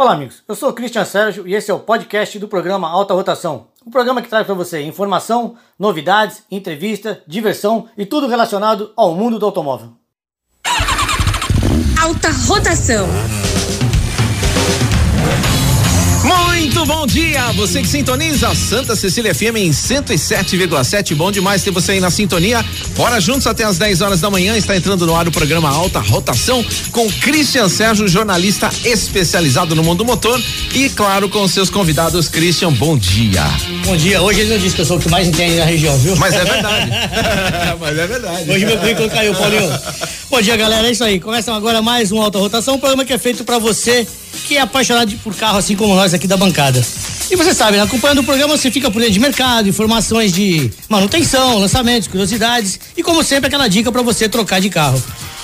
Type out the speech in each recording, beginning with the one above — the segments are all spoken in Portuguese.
Olá, amigos. Eu sou o Cristian Sérgio e esse é o podcast do programa Alta Rotação. Um programa que traz para você informação, novidades, entrevista, diversão e tudo relacionado ao mundo do automóvel. Alta Rotação. Muito bom dia, você que sintoniza Santa Cecília FM em 107,7. Bom demais ter você aí na sintonia. Bora juntos até as 10 horas da manhã. Está entrando no ar o programa Alta Rotação com Christian Sérgio, jornalista especializado no mundo motor e, claro, com seus convidados. Christian, bom dia. Bom dia. Hoje ele não disse que eu sou o que mais entende na região, viu? Mas é verdade. Mas é verdade. Hoje meu currículo caiu, Paulinho. Bom dia, galera. É isso aí. Começa agora mais um Alta Rotação, um programa que é feito para você que é apaixonado por carro, assim como nós aqui da bancada. E você sabe, né? acompanhando o programa, você fica por dentro de mercado, informações de manutenção, lançamentos, curiosidades e, como sempre, aquela dica para você trocar de carro.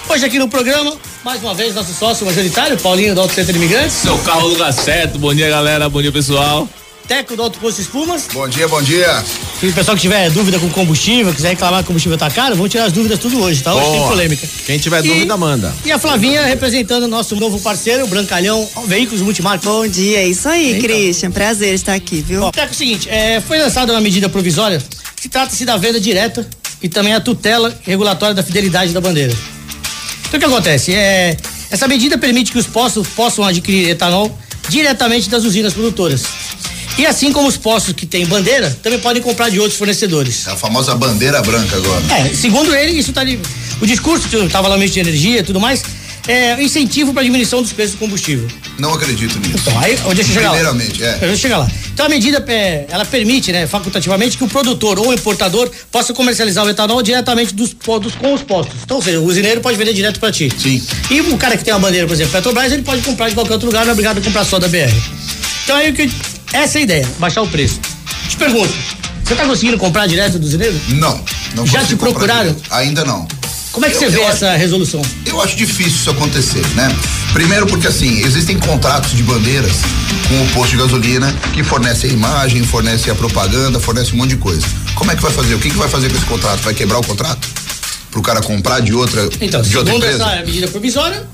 Hoje aqui no programa, mais uma vez, nosso sócio majoritário, Paulinho do Auto Center Imigrantes. Seu carro lugar certo. Bom dia, galera. Bom dia, pessoal. Teco do Auto Posto Espumas. Bom dia, bom dia. Se o pessoal que tiver dúvida com combustível, quiser reclamar que o combustível tá caro, vamos tirar as dúvidas tudo hoje, tá? Hoje Boa. tem polêmica. Quem tiver E- dúvida, manda. E a Flavinha representando o nosso novo parceiro, o Brancalhão Veículos Multimarcas. Bom dia, é isso aí, Então. Christian. Prazer estar aqui, viu? Teco, é o seguinte, é, foi lançada uma medida provisória que trata-se da venda direta e também a tutela regulatória da fidelidade da bandeira. Então o que acontece? É, essa medida permite que os postos possam adquirir etanol diretamente das usinas produtoras. E assim como os postos que têm bandeira, também podem comprar de outros fornecedores. É a famosa bandeira branca agora. É, segundo ele, isso tá ali. O discurso que estava lá no de energia e tudo mais, é incentivo para diminuição dos preços do combustível. Não acredito nisso. Então, aí, deixa eu chegar lá. Primeiramente, é. Deixa eu chegar lá. Então a medida, é, ela permite, né, facultativamente, que o produtor ou o importador possa comercializar o etanol diretamente dos- com os postos. Então, ou seja, o usineiro pode vender direto para ti. Sim. E o cara que tem uma bandeira, por exemplo, Petrobras, ele pode comprar de qualquer outro lugar, não é obrigado a comprar só da BR. Então aí o que. Essa é a ideia, baixar o preço. Te pergunto, você tá conseguindo comprar direto do usineiro? Não. não Já te procuraram? Ainda não. Como é que Eu- você vê acho- essa resolução? Eu acho difícil isso acontecer, né? Primeiro porque assim, existem contratos de bandeiras com o posto de gasolina que fornece a imagem, fornece a propaganda, fornece um monte de coisa. Como é que vai fazer? O que, que vai fazer com esse contrato? Vai quebrar o contrato? Pro cara comprar de outra, Então, de outra segundo empresa? essa medida provisória,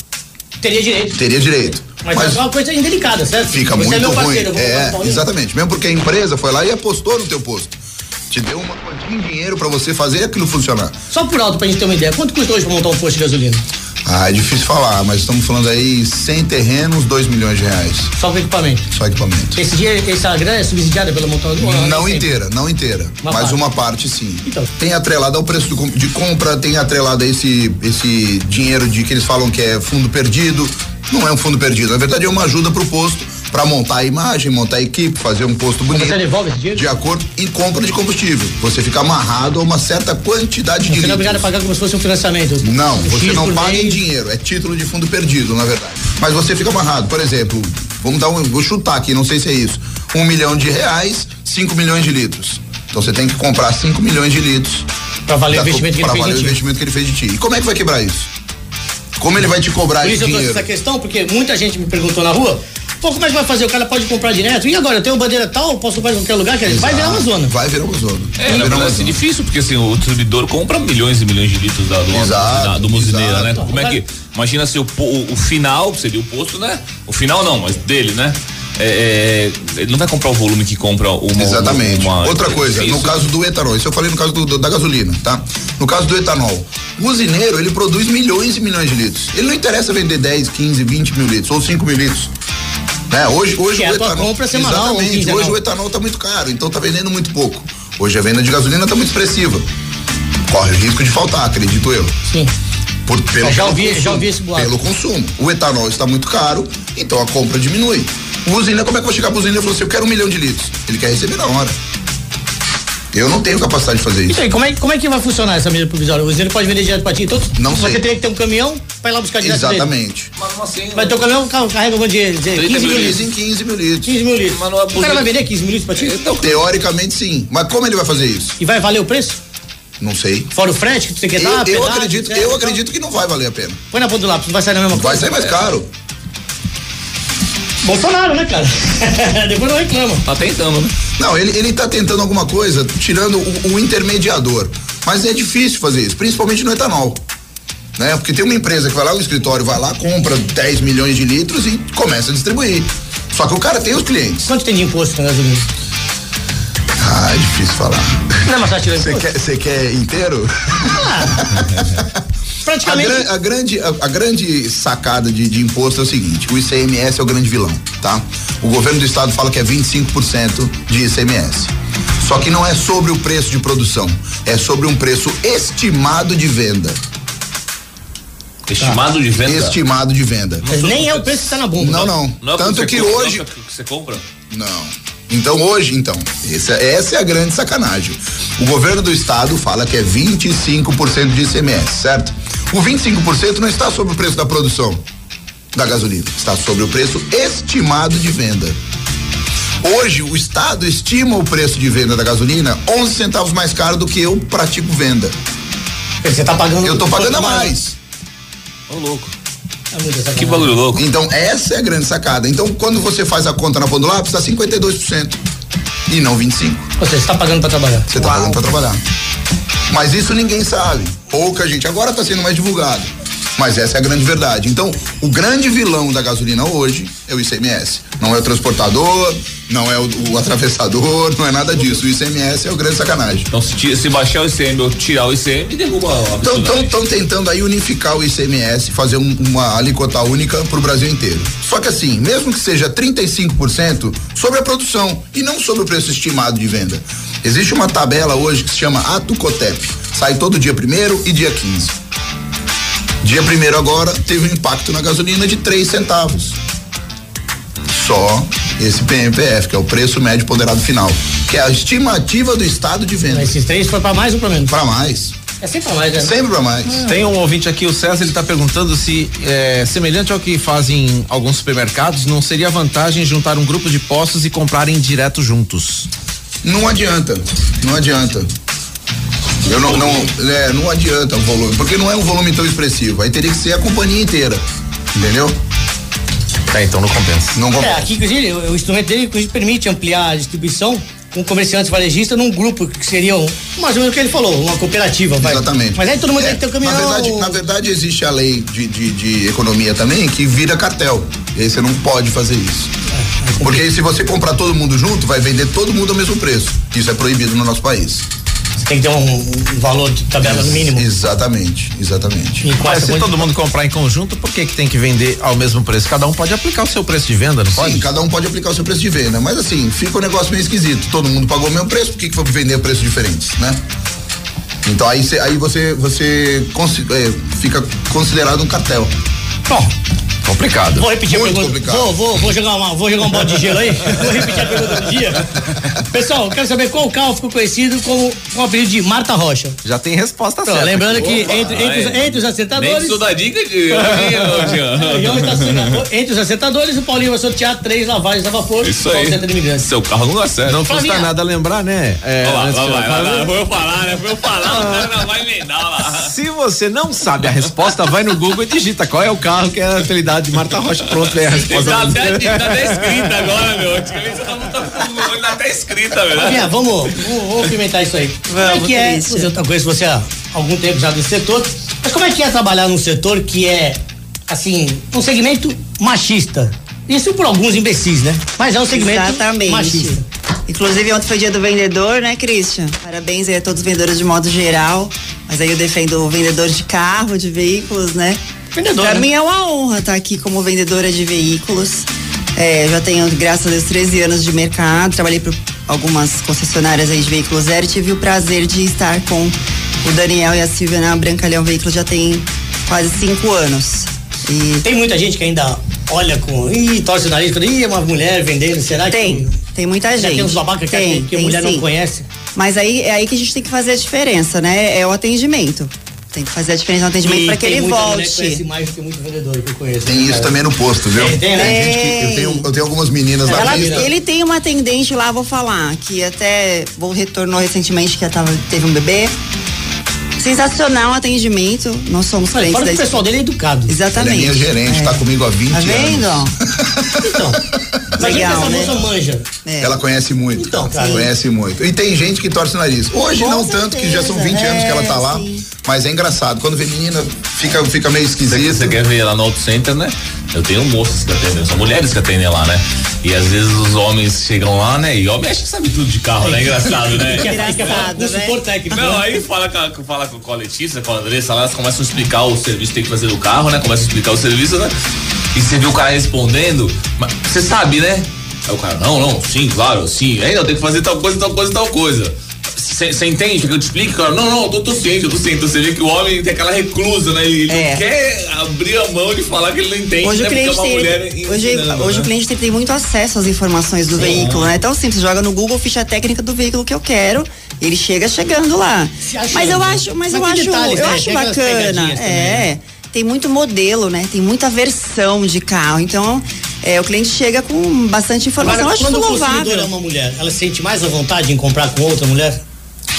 teria direito. Teria direito. Mas, Mas é uma coisa indelicada, certo? fica Você muito é meu ruim. parceiro, eu vou comprar É, exatamente. Mesmo porque a empresa foi lá e apostou no teu posto. Te deu uma quantia em dinheiro pra você fazer aquilo funcionar. Só por alto pra gente ter uma ideia, quanto custa hoje pra montar um posto de gasolina? Ah, é difícil falar, mas estamos falando aí sem terrenos, 2 milhões de reais. Só com equipamento. Só equipamento. Esse dia, essa grana é subsidiada pela montadora? Não sempre? inteira, não inteira. Uma mas parte. uma parte sim. Então. Tem atrelado ao preço do de compra, tem atrelado a esse, esse dinheiro de que eles falam que é fundo perdido. Não é um fundo perdido, na verdade é uma ajuda pro posto para montar a imagem, montar a equipe, fazer um posto bonito. Você devolve esse dinheiro? De acordo e compra de combustível. Você fica amarrado a uma certa quantidade de Você não é obrigado a pagar como se fosse um financiamento. Não, Um você não paga em dinheiro, é título de fundo perdido, na verdade. Mas você fica amarrado, por exemplo, vamos dar um, vou chutar aqui, não sei se é isso. Um milhão de reais, cinco milhões de litros. Então você tem que comprar 5 milhões de litros. Pra valer o investimento que ele pra fez valer o ti. investimento que ele fez de ti. E como é que vai quebrar isso? Como ele vai te cobrar Por esse isso eu trouxe essa questão, porque muita gente me perguntou na rua, pô, como é que vai fazer? O cara pode comprar direto? E agora, eu tenho bandeira tal, posso comprar em qualquer lugar? Quer dizer, vai virar uma zona. Vai virar uma zona. É, vai virar uma é zona. difícil, porque assim, o distribuidor compra milhões e milhões de litros da, do, Exato, da, do Musineira, exato. né? Como é que. Imagina se o, o, o final, que seria o posto, né? O final não, mas dele, né? É, é, ele não vai comprar o volume que compra uma. Exatamente. uma- Outra coisa, isso. no caso do etanol, isso eu falei no caso do- do- da gasolina, tá? No caso do etanol, o usineiro, ele produz milhões e milhões de litros. Ele não interessa vender 10, 15, 20 mil litros ou 5 mil litros. Né? Hoje, hoje Que é o tua etanol. compra semanal exatamente, hoje o etanol tá muito caro, então tá vendendo muito pouco. Hoje a venda de gasolina tá muito expressiva. Corre o risco de faltar, acredito eu. Sim. Por, pelo, Eu já ouvi- consumo, já ouvi esse boato. Pelo consumo. O etanol está muito caro, então a compra diminui. O usina, como é que eu vou chegar pro usina e falar assim, eu quero um milhão de litros? Ele quer receber na hora. Eu não tenho capacidade de fazer isso. Então, e como é, como é que vai funcionar essa medida provisória? O usineiro pode vender direto pra ti? Então, Não você sei. teria que ter um caminhão pra ir lá buscar direto dele. Exatamente. Mas não assim. Vai ter um caminhão, ca- carrega um dizer, 30 15 mil mil litros. Dizem 15 mil litros. 15 mil litros. Mas não é o cara vai vender 15 mil litros pra ti? Então, Teoricamente sim. Mas como ele vai fazer isso? E vai valer o preço? Não sei. Fora o frete que tu tem que Eu, dar, eu pedágio, acredito, eu então. acredito que não vai valer a pena. Põe na ponta do lápis, não vai sair na mesma Vai coisa. sair mais caro. Bolsonaro, né, cara? Depois não reclama. tá tentando, né? Não, ele, ele tá tentando alguma coisa, tirando o, o intermediador. Mas é difícil fazer isso, principalmente no etanol. Né? Porque tem uma empresa que vai lá, o escritório vai lá, compra 10 milhões de litros e começa a distribuir. Só que o cara tem os clientes. Quanto tem de imposto na gasolina? Ah, é difícil falar. Não tirar Você quer, quer inteiro? A, Praticamente. gran- a grande, a, a grande sacada de, de imposto é o seguinte: o ICMS é o grande vilão, tá? O governo do estado fala que é 25% de ICMS. Só que não é sobre o preço de produção, é sobre um preço estimado de venda. Estimado de venda. Estimado de venda. Mas nem é o preço que tá na bomba. Não, não. Não é o Tanto você que compra, hoje. não é o que você compra? Não. Então hoje, então, essa, essa é a grande sacanagem. O governo do estado fala que é 25% de ICMS, certo? O 25% não está sobre o preço da produção da gasolina, está sobre o preço estimado de venda. Hoje o estado estima o preço de venda da gasolina 11 centavos mais caro do que eu pratico venda. Você tá pagando. Eu tô pagando a mais. Ô, louco. É muita sacanagem. Que bagulho louco. Então, essa é a grande sacada. Então, quando você faz a conta na ponta do lápis, dá 52%. E não 25%. Ou seja, você tá pagando pra trabalhar. Você tá pagando pra trabalhar. Mas isso ninguém sabe. Pouca gente. Agora tá sendo mais divulgado. Mas essa é a grande verdade. Então, o grande vilão da gasolina hoje é o ICMS. Não é o transportador, não é o, o atravessador, não é nada disso. O ICMS é o grande sacanagem. Então, se, tira- se baixar o ICM ou tirar o ICM, derruba a Então, estão tentando aí unificar o ICMS, fazer um- uma alíquota única pro Brasil inteiro. Só que assim, mesmo que seja 35% sobre a produção e não sobre o preço estimado de venda. Existe uma tabela hoje que se chama Atucotep. Sai todo dia primeiro e dia 15. Dia primeiro agora teve um impacto na gasolina de 3 centavos. Só esse PMPF, que é o preço médio ponderado final, que é a estimativa do estado de venda. Mas Esses três foi pra mais ou pra menos? Para mais. É sempre pra mais, né? Sempre para mais. Tem um ouvinte aqui, o César, ele tá perguntando se é, semelhante ao que fazem alguns supermercados, não seria vantagem juntar um grupo de postos e comprarem direto juntos? Não adianta, não adianta. Eu não, não, é, não adianta o volume, porque não é um volume tão expressivo. Aí teria que ser a companhia inteira, entendeu? Tá, então não compensa. Não É, compensa. aqui, inclusive, o o instrumento dele inclusive, permite ampliar a distribuição com comerciantes varejistas num grupo que seriam, mais ou menos o que ele falou, uma cooperativa, vai. Exatamente. Mas aí todo mundo É, tem que ter o caminhão. Na verdade, na verdade, existe a lei de, de, de economia também que vira cartel. E aí você não pode fazer isso. Porque aí se você comprar todo mundo junto, vai vender todo mundo ao mesmo preço. Isso é proibido no nosso país. Você tem que ter um, um valor de tabela no mínimo. Exatamente, exatamente. E Mas se todo mundo comprar em conjunto, por que que tem que vender ao mesmo preço? Cada um pode aplicar o seu preço de venda, não pode? Sim, cada um pode aplicar o seu preço de venda, mas assim, fica um negócio meio esquisito. Todo mundo pagou o mesmo preço, por que, que foi vender a preços diferentes, né? Então aí, cê, aí você, você é, fica considerado um cartel. Bom, Complicado. vou repetir Muito a pergunta. complicado. Vou, vou, vou jogar uma, vou jogar um balde de gelo aí. vou repetir a pergunta do dia. Pessoal, quero saber qual carro ficou conhecido como com o apelido de Marta Rocha. Já tem resposta Então, certa. lembrando que Opa, entre, entre, os, entre os acertadores. dica de. Tá assim, entre os acertadores, o Paulinho vai sortear três lavagens a vapor Isso aí. Seu carro não dá certo. Não custa nada lembrar, né? É, lá, lá vai, lá vai. Foi eu falar, né? Foi eu falar, o cara não vai emendar lá. Se você não sabe a resposta, vai no Google e digita qual é o carro que é a de Marta Rocha. Pronto, é a resposta. Tá até, tá até escrita agora, meu. Antigamente você tava tá até escrita, velho. Vamos, vamos, vamos pimentar isso aí. como é que é? Christian. Eu conheço você há algum tempo já desse setor, mas como é que é trabalhar num setor que é, assim, um segmento machista? Isso por alguns imbecis, né? Mas é um segmento Exatamente. machista. Inclusive, ontem foi dia do vendedor, né, Christian? Parabéns aí a todos os vendedores de modo geral. Mas aí eu defendo o vendedor de carro, de veículos, né? Vendedor, Pra né? mim é uma honra estar aqui como vendedora de veículos. É, já tenho, graças a Deus, 13 anos de mercado. Trabalhei por algumas concessionárias aí de veículos zero e tive o prazer de estar com o Daniel e a Silvia na Brancalhão Veículos já tem quase cinco anos. E Tem muita gente que ainda olha com. Ih, torce o nariz, ih, é uma mulher vendendo, será tem, que. tem muita Já gente. tem uns babacas que, Tem, que, a tem mulher não sim. conhece. Mas aí é aí que a gente tem que fazer a diferença, né? É o atendimento. Tem que fazer a diferença no atendimento para que tem ele volte. mais do que muito vendedor que eu conheço. Tem né, isso cara? também no posto, viu? Tem, tem, né? gente que eu tenho, eu tenho algumas meninas Ela- pista. ele tem uma atendente lá, vou falar, que até vou retornou recentemente que tava, teve um bebê. Sensacional o atendimento. Nós somos Olha, clientes fora da o pessoal dele é educado. Ela é Exatamente. minha gerente, É. tá comigo há 20 Tá vendo? anos. Então, Imagina Legal, que né? essa moça manja. É. Ela conhece muito. Então, cara, cara. conhece muito. E tem gente que torce o nariz. Hoje Com não tanto, que já são 20 certeza, anos que ela tá é, lá. sim. Mas é engraçado. Quando vê menina, fica, fica meio esquisito. você quer ver lá no Auto Center, né? Eu tenho moças que atendem, são mulheres que atendem lá, né? E às vezes os homens chegam lá, né? E homem acha que sabe tudo de carro, né? Engraçado, né? Falar com né? consultor técnico. Não, né? aí fala com, fala com, com a Letícia, com a Andressa, lá, elas começam a explicar o serviço que tem que fazer no carro, né? Começam a explicar o serviço, né? E você vê o cara respondendo, mas você sabe, né? Aí o cara, não, não, sim, claro, sim. Aí não, tem que fazer tal coisa, tal coisa, tal coisa. Você entende que eu te explico, cara? Não, não, eu tô, tô ciente, eu tô ciente. Você vê que o homem tem aquela reclusa, né? Ele É. não quer abrir a mão de falar que ele não entende, Hoje né? o cliente Porque é uma tem, hoje, né? o cliente tem, tem muito acesso às informações do veículo, né? Então simples, joga no Google ficha técnica do veículo que eu quero, ele chega chegando lá. Mas eu acho, mas, Mas eu acho, detalhes, eu né? acho Tem bacana. pegadinhas também, É. né? Tem muito modelo, né? Tem muita versão de carro. Então, é, o cliente chega com bastante informação. Agora, eu acho quando o consumidor é uma mulher, ela se sente mais à vontade em comprar com outra mulher?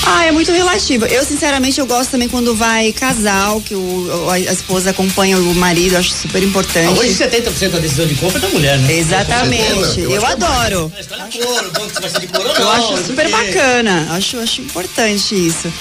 Ah, é muito relativo. Eu, sinceramente, eu gosto também quando vai casal, que o, a, a esposa acompanha o marido, acho super importante. Ah, hoje 70% da decisão de compra é da mulher, né? Exatamente. Eu Eu, é adoro. Eu acho super bacana. Acho, acho importante isso.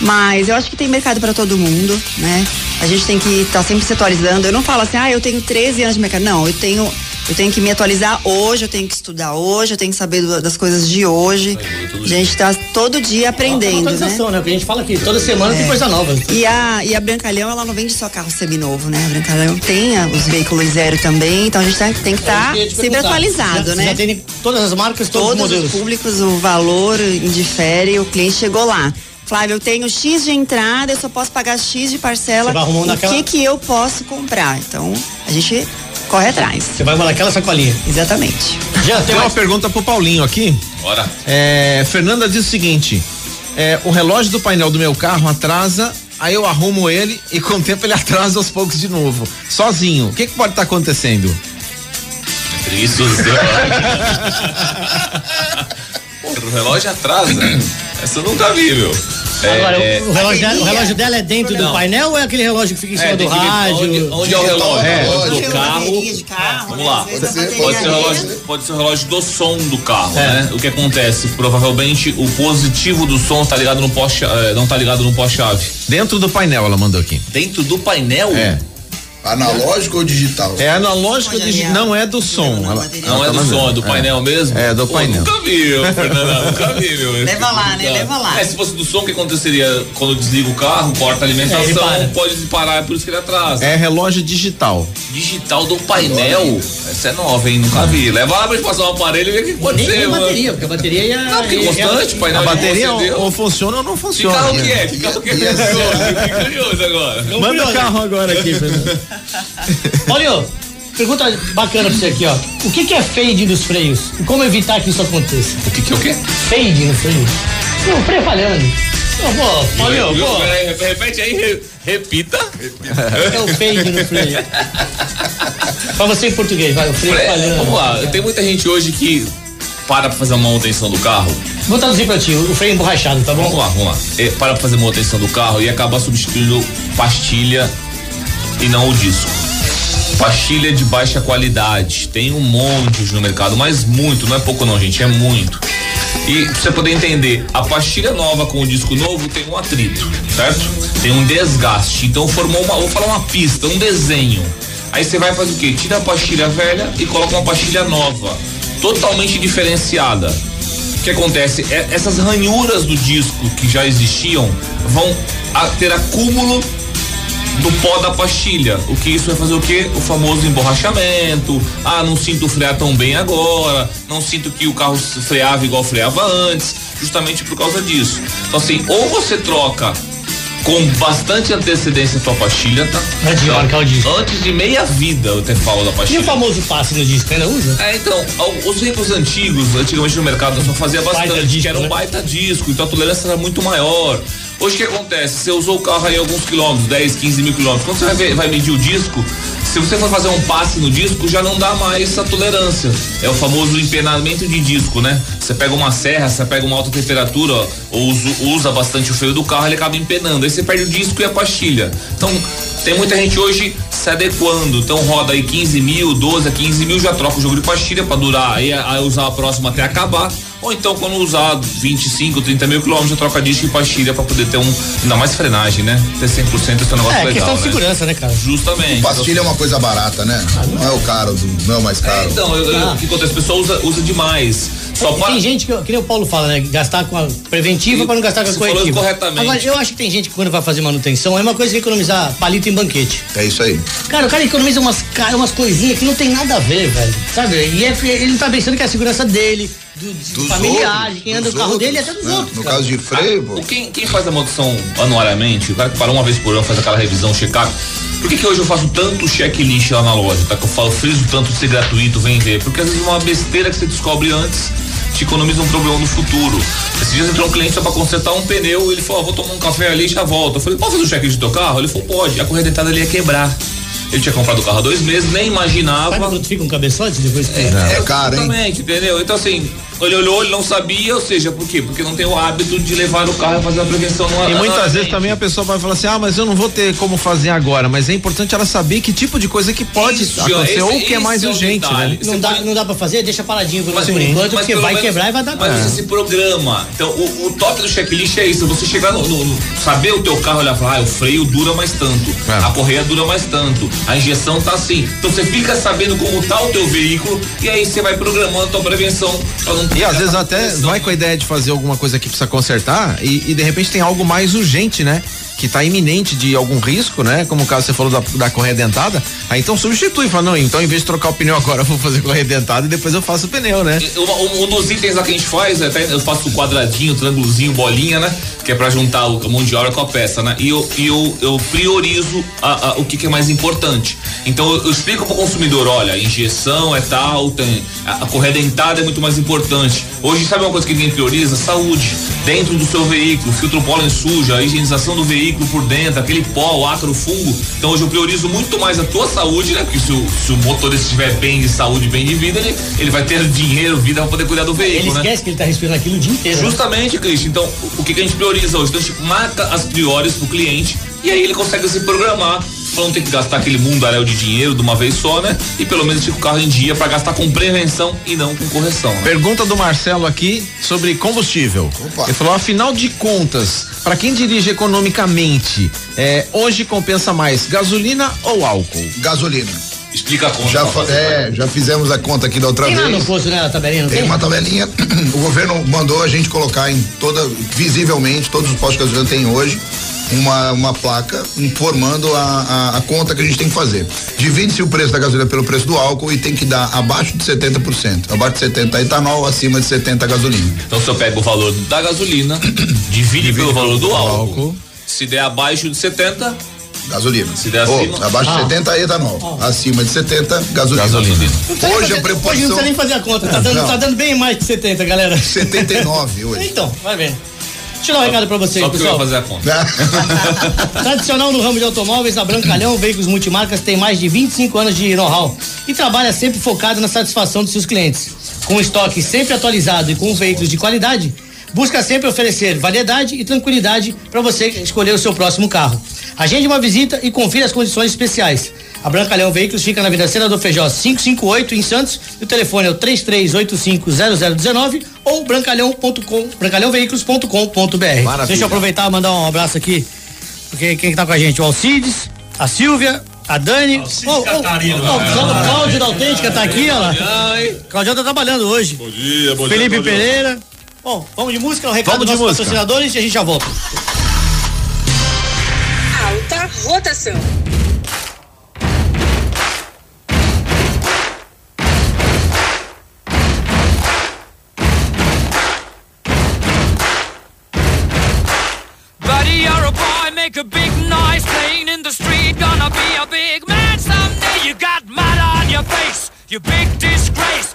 Mas eu acho que tem mercado para todo mundo, né? A gente tem que estar sempre se atualizando. Eu não falo assim, ah, eu tenho 13 anos de mercado. Não, eu tenho, eu tenho que me atualizar hoje, eu tenho que estudar hoje, eu tenho que saber das coisas de hoje. A gente está todo dia É aprendendo, né? atualização, né? O que a gente fala aqui, toda semana tem coisa nova. E a, e a Brancalhão, ela não vende só carro seminovo, né? A Brancalhão tem a- os veículos zero também, então a gente tá- tem que estar Eu ia te sempre atualizado, já, né? Já tem todas as marcas, todos, os todos modelos. os públicos, o valor indifere, o cliente chegou lá. Flávio, eu tenho X de entrada, eu só posso pagar X de parcela. Você vai arrumando o naquela- que que eu posso comprar? Então, a gente corre atrás. Você vai mandar aquela sacolinha. Exatamente. Já Tem uma pergunta pro Paulinho aqui. Bora. É, Fernanda diz o seguinte: é, o relógio do painel do meu carro atrasa, aí eu arrumo ele e com o tempo ele atrasa aos poucos de novo, sozinho. O que, que pode estar acontecendo? Isso, o relógio atrasa. Essa eu nunca vi, meu. É, Agora, é, o, relógio dela, o relógio dela é dentro do Não. painel ou é aquele relógio que fica em cima é, do rádio? Onde, onde é o relógio? É. do carro. Vamos lá. Pode ser, Pode relógio, pode ser o relógio do som do carro, É. né? O que acontece? Provavelmente o positivo do som tá ligado no poste, eh, não tá ligado no poste-chave. Dentro do painel, ela mandou aqui. Dentro do painel? É. Analógico ou digital? É analógico, Pode digi- aliar. não é do som. Não, Ela-. Não ela é tá do mandando. som, é do painel mesmo? É, do Pô, painel. Nunca vi, eu, Fernanda, nunca vi, meu. Leva lá, né? Leva lá. É, se fosse do som, o que aconteceria? Quando desliga o carro, corta a É, alimentação, para. pode parar, é por isso que ele atrasa. É relógio digital. Digital do painel? Essa é nova, hein? Nunca vi. Leva lá pra gente passar um aparelho e ver o que pode Nem ser, tem mano. bateria, porque a bateria ia. Não, porque é constante, painel A bateria ou, ou funciona ou não Que funciona. carro que é? Que carro que é? Fiquei curioso, agora. Não Manda o carro agora aqui, Fernanda. Paulinho, pergunta bacana pra você aqui, ó. O que, que é fade nos freios? E como evitar que isso aconteça? O que que é o quê? Fade no freio. O freio falhando. Ô, pô, Paulinho, pô, Peraí, Repete aí, re- repita. é o fade no freio. pra você em português, vai, o freio falhando. vamos lá, tem muita gente hoje que para pra fazer uma manutenção do carro. Vou traduzir pra ti, o freio emborrachado, tá Vamos bom? lá, vamos lá. É, para pra fazer manutenção do carro e acaba substituindo pastilha e não o disco. Pastilha de baixa qualidade. Tem um monte no mercado, mas muito, não é pouco não, gente, é muito. E pra você poder entender, a pastilha nova com o disco novo tem um atrito, certo? Tem um desgaste. Então formou uma, vou falar uma pista, um desenho. Aí você vai fazer o quê? Tira a pastilha velha e coloca uma pastilha nova, totalmente diferenciada. O que acontece? É, essas ranhuras do disco que já existiam vão a- ter acúmulo do pó da pastilha. O que isso vai fazer o quê? O famoso emborrachamento. Ah, não sinto frear tão bem agora. Não sinto que o carro freava igual freava antes. Justamente por causa disso. Então assim, ou você troca com bastante antecedência a tua pastilha, tá? Antes de marcar o disco. Antes de meia vida, eu até falo da E pastilha. o famoso passe no disco, ainda usa? É, então, os veículos antigos, antigamente no mercado só fazia Baita bastante, disco, que era um né? baita disco, então a tolerância era muito maior. Hoje o que acontece? Você usou o carro aí alguns quilômetros, 10, 15 mil quilômetros. Quando você vai, ver- vai medir o disco, se você for fazer um passe no disco, já não dá mais essa tolerância. É o famoso empenamento de disco, né? Você pega uma serra, você pega uma alta temperatura, ou usa, usa bastante o freio do carro, ele acaba empenando. Aí você perde o disco e a pastilha. Então, Tem muita gente hoje se adequando, então roda aí 15 mil, 12 a 15 mil, já troca o jogo de pastilha para durar, aí usar a próxima até acabar. Ou então, quando usar 25, 30 mil quilômetros, troca disco e pastilha para poder ter um. Ainda mais frenagem, né? Ter 100% esse é um negócio é, legal. questão de né? segurança, né, cara? Justamente. Pastilha é uma coisa barata, né? Não é o caro, não é o mais caro. É, então, eu, eu, o que acontece? A pessoa usa, usa demais. Só tem, tem gente que, que nem o Paulo fala, né? Gastar com a preventiva para não gastar com a corretiva. corretamente. Agora, eu acho que tem gente que quando vai fazer manutenção é uma coisa que economizar palito em banquete. É isso aí. Cara, o cara economiza umas, umas coisinhas que não tem nada a ver, velho. Sabe? E é, ele não tá pensando que é a segurança dele, do, do familiar, de quem anda no carro dele e até dos né? outros. No cara. caso de freio. Ah, quem, quem faz a manutenção anualmente, o cara que para uma vez por ano, faz aquela revisão, checar. Por que, que hoje eu faço tanto checklist lá na loja, tá? Que eu falo, friso tanto de ser gratuito, vem ver. Porque às vezes uma besteira que você descobre antes te economiza um problema no futuro. Esses dias entrou um cliente só pra consertar um pneu, ele falou, ah, vou tomar um café ali e já volto. Eu falei, pode fazer o checklist do teu carro? Ele falou, pode. A correia dentada ali ia quebrar. Ele tinha comprado o carro há dois meses, nem imaginava. Sabe quando fica um cabeçote depois que. É, é caro, hein? Exatamente, entendeu? Então assim, ele olhou, ele não sabia, ou seja, por quê? Porque não tem o hábito de levar o carro e fazer a prevenção no E muitas vezes também a pessoa vai falar assim: ah, mas eu não vou ter como fazer agora. Mas é importante ela saber que tipo de coisa que pode Isso, acontecer esse- ou que é esse mais é urgente, detalhe. né? Você Não dá, pode- não dá pra fazer, deixa paradinho por, Mas, por enquanto, mas porque vai menos- quebrar e vai dar Mas merda. você se programa. Então, o, o top do checklist é isso: você chegar no, no- no- saber o teu carro, olhar e falar, ah, o freio dura mais tanto, É. a correia dura mais tanto, a injeção tá assim. Então você fica sabendo como tá o teu veículo e aí você vai programando a tua prevenção pra não E às vezes até vai com a ideia de fazer alguma coisa que precisa consertar e, e de repente tem algo mais urgente, né? Que tá iminente de algum risco, né? Como o caso você falou da, da correia dentada. Aí então substitui, fala, não, então em vez de trocar o pneu agora, eu vou fazer correia dentada e depois eu faço o pneu, né? Um, um- um dos itens lá que a gente faz, até eu faço o quadradinho, triângulozinho, bolinha, né? Que é pra juntar o, mão de obra com a peça, né? E eu, eu, eu priorizo a- a- o que, que é mais importante. Então eu, eu explico pro consumidor, olha, injeção é tal, tem, a, a correia dentada é muito mais importante. Hoje, sabe uma coisa que ninguém prioriza? Saúde. Dentro do seu veículo, filtro pólen suja, a higienização do veículo por dentro, aquele pó, o ácaro, fungo. Então hoje eu priorizo muito mais a tua saúde, né? Porque se o, se o motorista estiver bem de saúde, bem de vida, ele, ele vai ter dinheiro, vida pra poder cuidar do Ele veículo, né? esquece que ele tá respirando aquilo o dia inteiro. né? Justamente, Cristian. Então, o, o que, que a gente prioriza hoje? Então, a gente marca as priores pro cliente e aí ele consegue se programar pra não ter que gastar aquele mundaréu de dinheiro de uma vez só, né? E pelo menos fica o carro em dia pra gastar com prevenção e não com correção. Né? Pergunta do Marcelo aqui sobre combustível. Opa. Ele falou, afinal de contas, para quem dirige economicamente, é, hoje compensa mais gasolina ou álcool? Gasolina. Explica a conta. Já, é, já fizemos a conta aqui da outra Tem lá vez. no posto, né, a tabelinha, não Tem tem? uma tabelinha, o governo mandou a gente colocar em toda, visivelmente, todos os postos de gasolina tem hoje, uma, uma placa informando a, a, a conta que a gente tem que fazer. Divide-se o preço da gasolina pelo preço do álcool e tem que dar abaixo de 70%. Abaixo de 70 etanol, acima de 70 gasolina. Então, se eu pego o valor da gasolina, divide pelo valor do álcool. álcool. Se der abaixo de 70, Gasolina. Se der acima- abaixo Ah. de 70 etanol. Acima de 70, gasolina. Gasolina. Hoje fazer- a Hoje não precisa nem fazer a conta, tá dando, tá dando bem mais de 70, galera. 79 hoje. Então, vai vendo. Deixa eu dar um recado pra vocês, só pessoal. fazer a conta. Tradicional no ramo de automóveis, a Brancalhão Veículos Multimarcas tem mais de 25 anos de know-how e trabalha sempre focado na satisfação dos seus clientes. Com estoque sempre atualizado e com veículos de qualidade, busca sempre oferecer variedade e tranquilidade para você escolher o seu próximo carro. Agende uma visita e confira as condições especiais. A Brancalhão Veículos fica na Avenida Senador Feijó 558 em Santos. E o telefone é o 33850019 ou brancalhão.com, brancalhãoveículos.com.br. Deixa eu aproveitar e mandar um abraço aqui porque quem que tá com a gente? O Alcides, a Silvia, a Dani. Ô, Catarina. ô, o Cláudio da Autêntica tá aqui, ó Claudio tá trabalhando hoje. Bom dia, bom Felipe dia. Pereira. Bom, vamos de música, o recado Vamos dos nossos patrocinadores e a gente já volta. Alta rotação. Buddy, you're a boy, make a big noise playing in the street. Gonna be a big man someday. You got mud on your face, you big disgrace.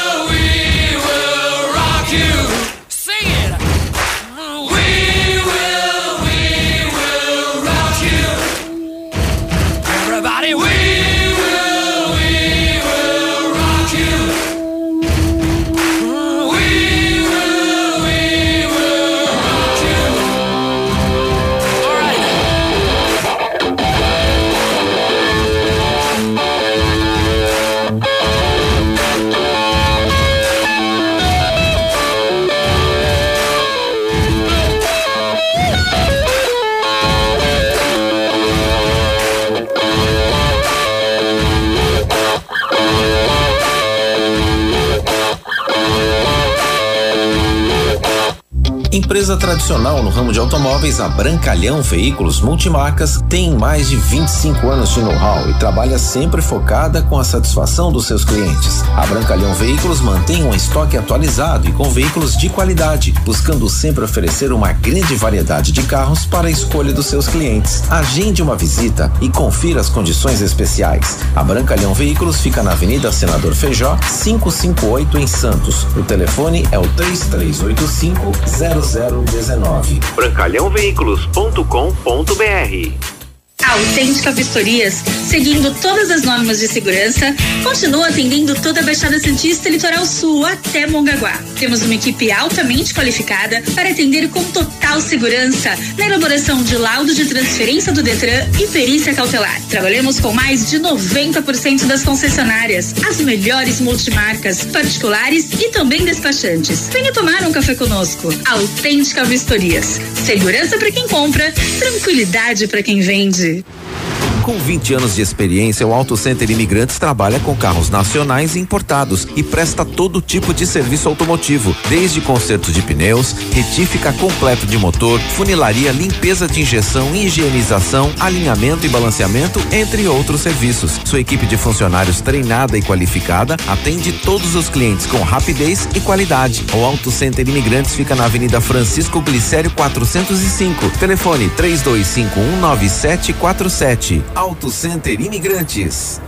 tradicional no ramo de automóveis, a Brancalhão Veículos Multimarcas tem mais de 25 anos de know-how e trabalha sempre focada com a satisfação dos seus clientes. A Brancalhão Veículos mantém um estoque atualizado e com veículos de qualidade, buscando sempre oferecer uma grande variedade de carros para a escolha dos seus clientes. Agende uma visita e confira as condições especiais. A Brancalhão Veículos fica na Avenida Senador Feijó, 558 em Santos. O telefone é o 3385 0019. Brancalhãoveículos.com.br A Autêntica Vistorias, seguindo todas as normas de segurança, continua atendendo toda a Baixada Santista e Litoral Sul até Mongaguá. Temos uma equipe altamente qualificada para atender com total segurança na elaboração de laudo de transferência do Detran e perícia cautelar. Trabalhamos com mais de 90% das concessionárias, as melhores multimarcas, particulares e também despachantes. Venha tomar um café conosco. Autêntica Vistorias. Segurança para quem compra, tranquilidade para quem vende. Com 20 anos de experiência, o Auto Center Imigrantes trabalha com carros nacionais e importados e presta todo tipo de serviço automotivo, desde conserto de pneus, retífica completo de motor, funilaria, limpeza de injeção, higienização, alinhamento e balanceamento, entre outros serviços. Sua equipe de funcionários treinada e qualificada atende todos os clientes com rapidez e qualidade. O Auto Center Imigrantes fica na Avenida Francisco Glicério 405. Telefone 32519747. Auto Center Imigrantes.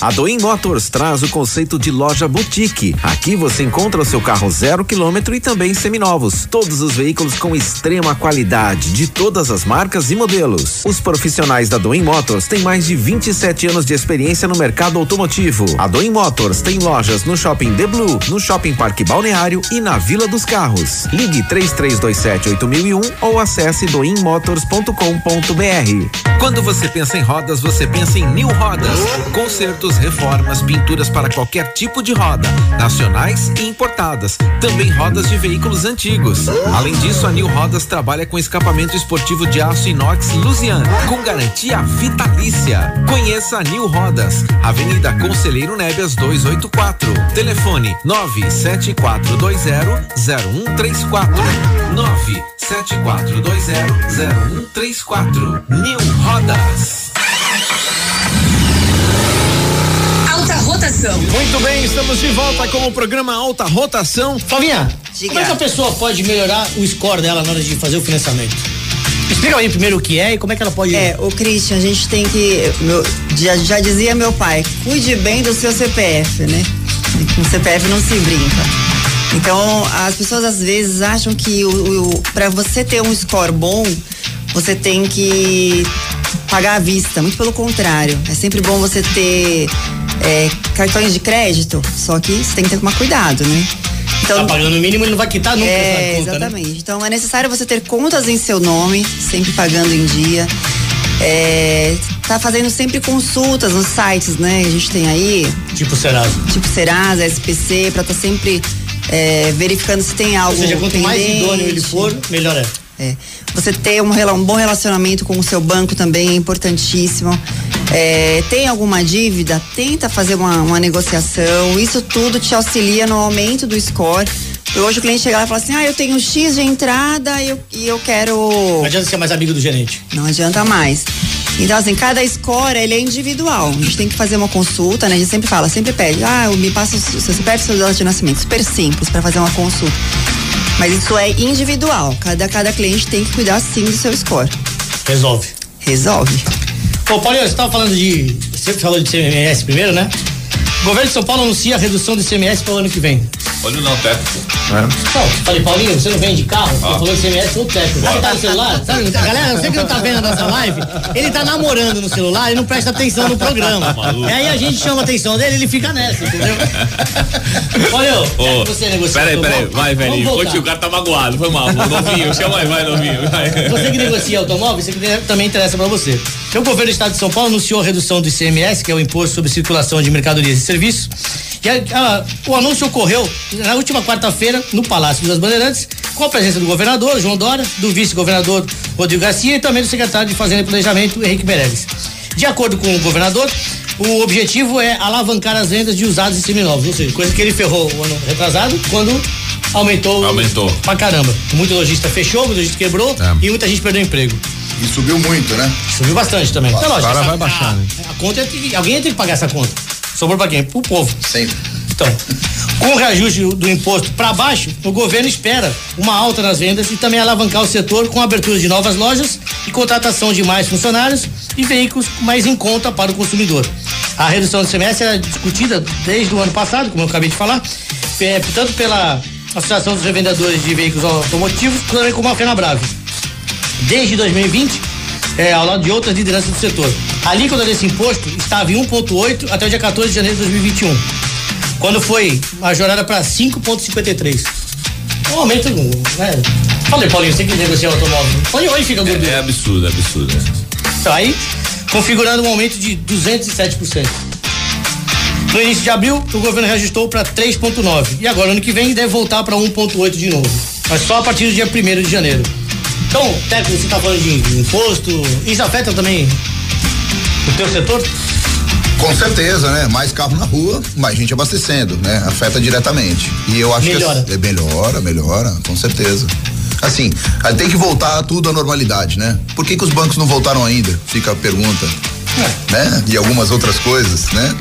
A Doim Motors traz o conceito de loja boutique. Aqui você encontra o seu carro zero quilômetro e também seminovos. Todos os veículos com extrema qualidade, de todas as marcas e modelos. Os profissionais da Doim Motors têm mais de 27 anos de experiência no mercado automotivo. A Doim Motors tem lojas no Shopping The Blue, no Shopping Parque Balneário e na Vila dos Carros. Ligue 3327 8001 ou acesse doimmotors.com.br. Quando você pensa em rodas, você pensa em New Rodas. Reformas, pinturas para qualquer tipo de roda, nacionais e importadas. Também rodas de veículos antigos. Além disso, a New Rodas trabalha com escapamento esportivo de aço inox Lusian, com garantia vitalícia. Conheça a New Rodas, Avenida Conselheiro Nébias 284. Telefone 974200134. 974200134. New Rodas. Alta rotação. Muito bem, estamos de volta com o programa Alta Rotação. Flavinha, Diga. como é que a pessoa pode melhorar o score dela na hora de fazer o financiamento? Explica aí primeiro o que é e como é que ela pode. É, o Christian, a gente tem que. meu- já, já dizia meu pai, cuide bem do seu CPF, né? Com CPF não se brinca. Então, as pessoas às vezes acham que o, o, para você ter um score bom, você tem que pagar à vista. Muito pelo contrário. É sempre bom você ter é, cartões de crédito, só que você tem que ter tomar cuidado, né? Então, Tá pagando o mínimo e não vai quitar nunca é, essa conta, né? exatamente. Então é necessário você ter contas em seu nome, sempre pagando em dia. É, tá fazendo sempre consultas nos sites, né? A gente tem aí, Tipo Serasa. tipo Serasa, SPC, pra estar sempre é, verificando se tem algo. Ou seja, quanto mais pendente. idôneo ele for, melhor é. É. Você ter um, um bom relacionamento com o seu banco também é importantíssimo. É, tem alguma dívida? Tenta fazer uma, uma negociação. Isso tudo te auxilia no aumento do score. Hoje o cliente chega lá e fala assim: ah, eu tenho X de entrada e eu, e eu quero. Não adianta ser mais amigo do gerente. Não adianta mais. Então, assim, cada score ele é individual. A gente tem que fazer uma consulta, né? A gente sempre fala, sempre pede, ah, me passa o seu CPF e data de nascimento. Super simples para fazer uma consulta. Mas isso é individual. Cada, cada cliente tem que cuidar sim do seu score. Resolve. Resolve. Ô, Paulinho, você estava falando de. Você falou de CMS primeiro, né? O governo de São Paulo anuncia a redução do CMS para o ano que vem. Olha o não, Teco. Não, falei, Paulinho, você não vende carro? Você falou de CMS ou. Sabe que tá no celular? Sabe, galera, você que não tá vendo a nossa live, ele tá namorando no celular e não presta atenção no programa. E aí a gente chama a atenção dele ele fica nessa, entendeu? Olha, Ô, você negociou. Peraí, peraí, vai, velhinho. tio, o cara tá magoado, foi mal. Novinho, chama aí, vai, novinho. Vai. Você que negocia automóvel, isso aqui também interessa para você. Então, o governo do estado de São Paulo anunciou a redução do ICMS, que é o Imposto sobre Circulação de Mercadorias e Serviços. E a- a- o anúncio ocorreu na última quarta-feira no Palácio das Bandeirantes, com a presença do governador João Dória, do vice-governador Rodrigo Garcia e também do secretário de Fazenda e Planejamento Henrique Meirelles. De acordo com o governador, o objetivo é alavancar as vendas de usados e seminovos, ou seja, coisa que ele ferrou o ano retrasado, quando aumentou, Aumentou. pra caramba. Muito lojista fechou, muito lojista quebrou e muita gente perdeu emprego. E subiu muito, né? Subiu bastante também. Então, lógico, Agora vai baixar, a, né? a conta é que, alguém tem que pagar essa conta. Sobrou pra quem? Pro povo. Sempre. Então, com o reajuste do imposto para baixo, o governo espera uma alta nas vendas e também alavancar o setor com a abertura de novas lojas e contratação de mais funcionários e veículos mais em conta para o consumidor. A redução do CMS era discutida desde o ano passado, como eu acabei de falar, é, tanto pela Associação dos Revendedores de Veículos Automotivos, também como a FenaBrave desde 2020, é, ao lado de outras lideranças do setor. A alíquota desse imposto estava em 1,8 até o dia 14 de janeiro de 2021, quando foi majorada para 5,53. Um aumento, né? Falei, Paulinho, você que negocia o automóvel. Paulinho, hoje fica gordura. É, é absurdo, é absurdo. Então, aí, configurando um aumento de 207%. No início de abril, o governo reajustou para 3,9%. E agora, ano que vem, deve voltar para 1,8% de novo. Mas só a partir do dia 1 de janeiro. Então, técnico, você está falando de imposto. Isso afeta também o teu setor? Com certeza, né? Mais carro na rua, mais gente abastecendo, né? Afeta diretamente. E eu acho Melhora. que é melhora, melhora, com certeza. Assim, tem que voltar tudo à normalidade, né? Por que, que os bancos não voltaram ainda? Fica a pergunta. Né? E algumas outras coisas, né?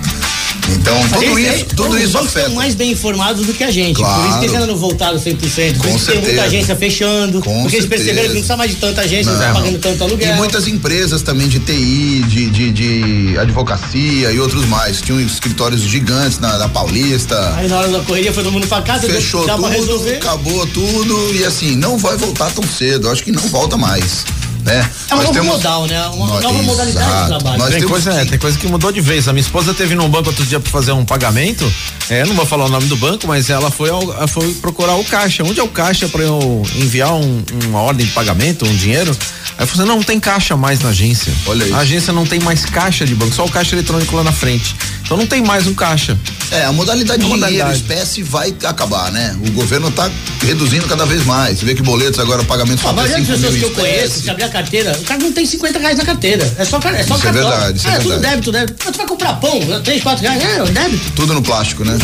Então, tudo eles- isso, tudo os isso afeta. estão mais bem informados do que a gente. Por isso que Claro. eles ainda não voltaram 100%. Por Com que tem muita certeza. agência fechando. Com porque eles perceberam que certeza. não precisa mais de tanta agência, não está Não. pagando tanto aluguel. E muitas empresas também de TI, de, de, de advocacia e outros mais. Tinham escritórios gigantes na, na Paulista. Aí na hora da correria foi todo mundo pra casa, Fechou tudo, acabou tudo e assim, não vai voltar tão cedo. Acho que não volta mais. Né? É um Nós novo temos- modal, né? Uma Nós- nova modalidade Exato. de trabalho. Nós Tem coisa, é, que- tem coisa que mudou de vez. A minha esposa teve num banco outro dia pra fazer um pagamento. É, não vou falar o nome do banco, mas ela foi, ao- ela foi procurar o caixa. Onde é o caixa pra eu enviar um- uma ordem de pagamento, um dinheiro? Aí eu falei, assim, não, não tem caixa mais na agência. Olha isso. A agência não tem mais caixa de banco, só o caixa eletrônico lá na frente. Então não tem mais um caixa. É, a modalidade A de dinheiro, modalidade. espécie vai acabar, né? O governo tá reduzindo cada vez mais. Você vê que boletos agora, pagamento só A até maioria das 5 mil pessoas que eu conheço, se abrir a carteira, o cara não tem 50 reais na carteira. É só, é só Isso é cartão. verdade, isso é ah, tudo verdade. débito, débito. Mas tu vai comprar pão, 3, 4 reais, é, débito. Tudo no plástico, né?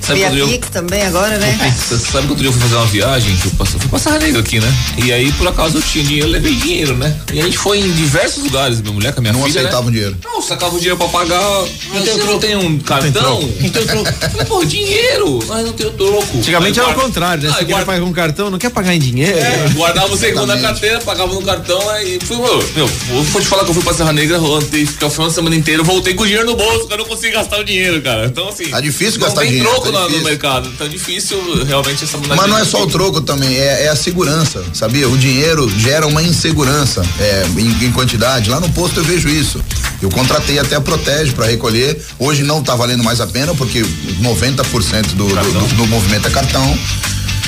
Sabe Via quando eu, Pix também agora, né? Você sabe que outro dia eu fui fazer uma viagem, que eu passei, fui passar negra aqui, né? E aí, por acaso, eu tinha dinheiro, eu levei dinheiro, né? E a gente foi em diversos lugares, minha mulher com a minha Não filha. aceitavam né? dinheiro. Não, sacava o dinheiro pra pagar. Troco. Não tem um cartão? Não tem troco. Eu Falei, pô, dinheiro. Mas não tenho troco. Antigamente era o contrário, né? Ah, Você queria guarda- pagar com cartão, não quer pagar em dinheiro. É, guardava o segundo na carteira, pagava no cartão, aí fui, meu, meu, eu vou te falar que eu fui pra Serra Negra, ontem, fiquei de semana inteiro, voltei com o dinheiro no bolso, cara, eu não consegui gastar o dinheiro, cara. Então, assim. Tá difícil não gastar tem dinheiro, troco tá no difícil. mercado, tá difícil realmente essa Mas não é só o troco também, é, é a segurança, sabia? O dinheiro gera uma insegurança é, em, em quantidade. Lá no posto eu vejo isso. Eu contratei até a Protege para recolher. Hoje não tá valendo mais a pena, porque 90% do, do, do, do movimento é cartão.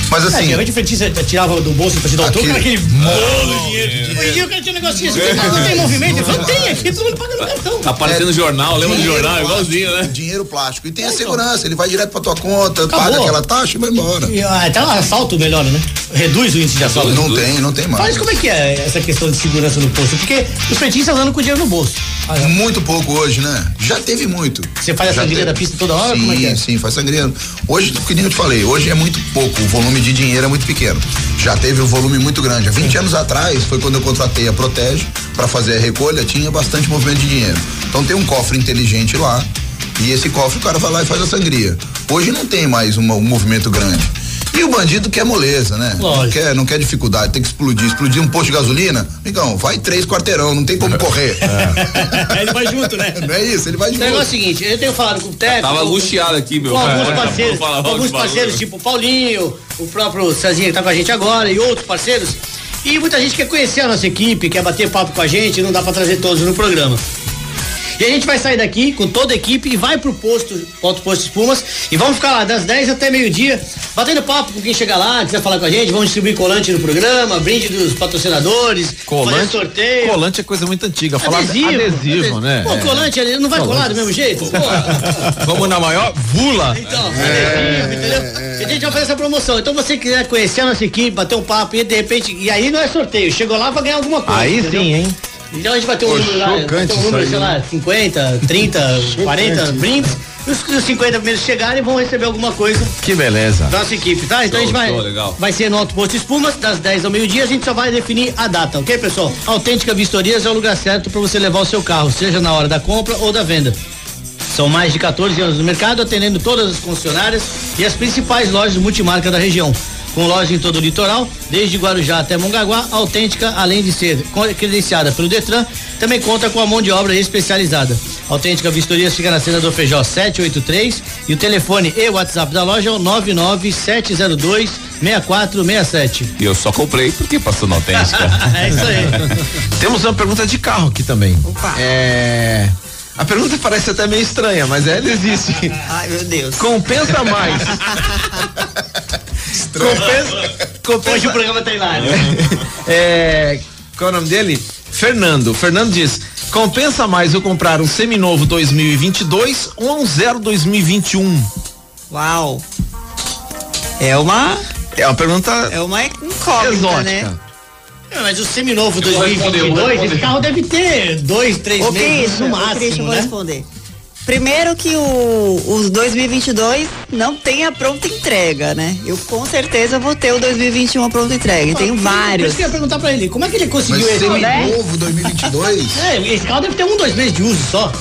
Mas É, assim. antigamente o frentista tirava do bolso pra te dar o troco, era aquele bolo de dinheiro. Hoje em dia o cara tinha um negocinho assim, não tem movimento. Ele falou, tem aqui, todo mundo paga no cartão. Tá aparecendo no jornal, lembra do jornal, plástico, igualzinho, né? Dinheiro plástico. E tem a segurança, ele vai direto pra tua conta, Acabou. paga aquela taxa e vai embora. E, ah, Até o assalto melhora, né? Reduz o índice de assalto? Não tem, não tem mais. Mas como é que é essa questão de segurança no posto? Porque os petistas andam com dinheiro no bolso. Muito pouco hoje, né? Já teve muito. Você faz a sangria teve. da pista toda hora? Sim, Como é que é? sim, faz sangria. Hoje, que nem eu te falei, hoje é muito pouco, o volume de dinheiro é muito pequeno. Já teve um volume muito grande. Há 20 anos atrás foi quando eu contratei a Protege para fazer a recolha, tinha bastante movimento de dinheiro. Então tem um cofre inteligente lá e esse cofre o cara vai lá e faz a sangria. Hoje não tem mais uma- um movimento grande. E o bandido quer moleza, né? Não Lógico. quer, não quer dificuldade, tem que explodir. Explodir um posto de gasolina, amigão, vai três quarteirão, não tem como correr. Ele vai junto, né? Não é isso, ele vai de O negócio é o seguinte, eu tenho falado com o Teco. Tava angustiado aqui, meu. Com alguns Pode- parceiros, alguns parceiros, tipo o Paulinho, o próprio Cezinha que tá com a gente agora e outros parceiros. E muita gente quer conhecer a nossa equipe, quer bater papo com a gente, não dá pra trazer todos no programa. E a gente vai sair daqui com toda a equipe e vai pro posto, outro posto Espumas, e vamos ficar lá das 10 até meio-dia, batendo papo com quem chegar lá, quiser falar com a gente, vamos distribuir colante no programa, brinde dos patrocinadores, fazer Colante, sorteio. colante é coisa muito antiga. Falar Adesivo, adesivo, né? Pô, É. colante, ele não vai colar do mesmo jeito? Pô. Vamos na maior vula. Então, adesivo, entendeu? E a gente vai fazer essa promoção. Então você quiser conhecer a nossa equipe, bater um papo e de repente. E aí não é sorteio. Chegou lá pra ganhar alguma coisa. Aí entendeu? sim, hein? Então a gente vai ter um número lá, ter um número, sei lá, 50, 30, 40 brindes. E os, os 50 primeiros chegarem vão receber alguma coisa Que beleza. da nossa equipe, tá? Então a gente Show, vai. show, legal. Vai ser no Alto Posto Espumas, das 10 ao meio-dia, a gente só vai definir a data, ok, pessoal? Autêntica Vistorias é o lugar certo para você levar o seu carro, seja na hora da compra ou da venda. São mais de 14 anos no mercado, atendendo todas as concessionárias e as principais lojas multimarca da região. Com loja em todo o litoral, desde Guarujá até Mongaguá, autêntica, além de ser credenciada pelo Detran, também conta com a mão de obra especializada. A Autêntica Vistorias fica na cena do Feijó 783 e o telefone e o WhatsApp da loja é o 99702 6467. E eu só comprei porque passou na autêntica. é isso aí. Temos uma pergunta de carro aqui também. Opa. É. A pergunta parece até meio estranha, mas ela existe. Ai, meu Deus. Compensa mais. compensa, Hoje compensa, o programa tá hilário. é, qual é o nome dele? Fernando. Fernando diz: compensa mais eu comprar um seminovo 2022 ou um zero 2021? Uau. É uma, É uma pergunta é uma incógnita, exótica. né? É, mas o seminovo Eu vou responder, eu vou 2022, esse carro deve ter dois, três Ô, meses no máximo, vou né? responder. Primeiro que o, os 2022 não tem a pronta entrega, né? Eu com certeza vou ter o 2021 a pronta entrega. E tenho Por vários. isso que eu ia perguntar pra ele, como é que ele Mas conseguiu esse? semi-novo 2022? É, esse carro deve ter um, dois meses de uso só.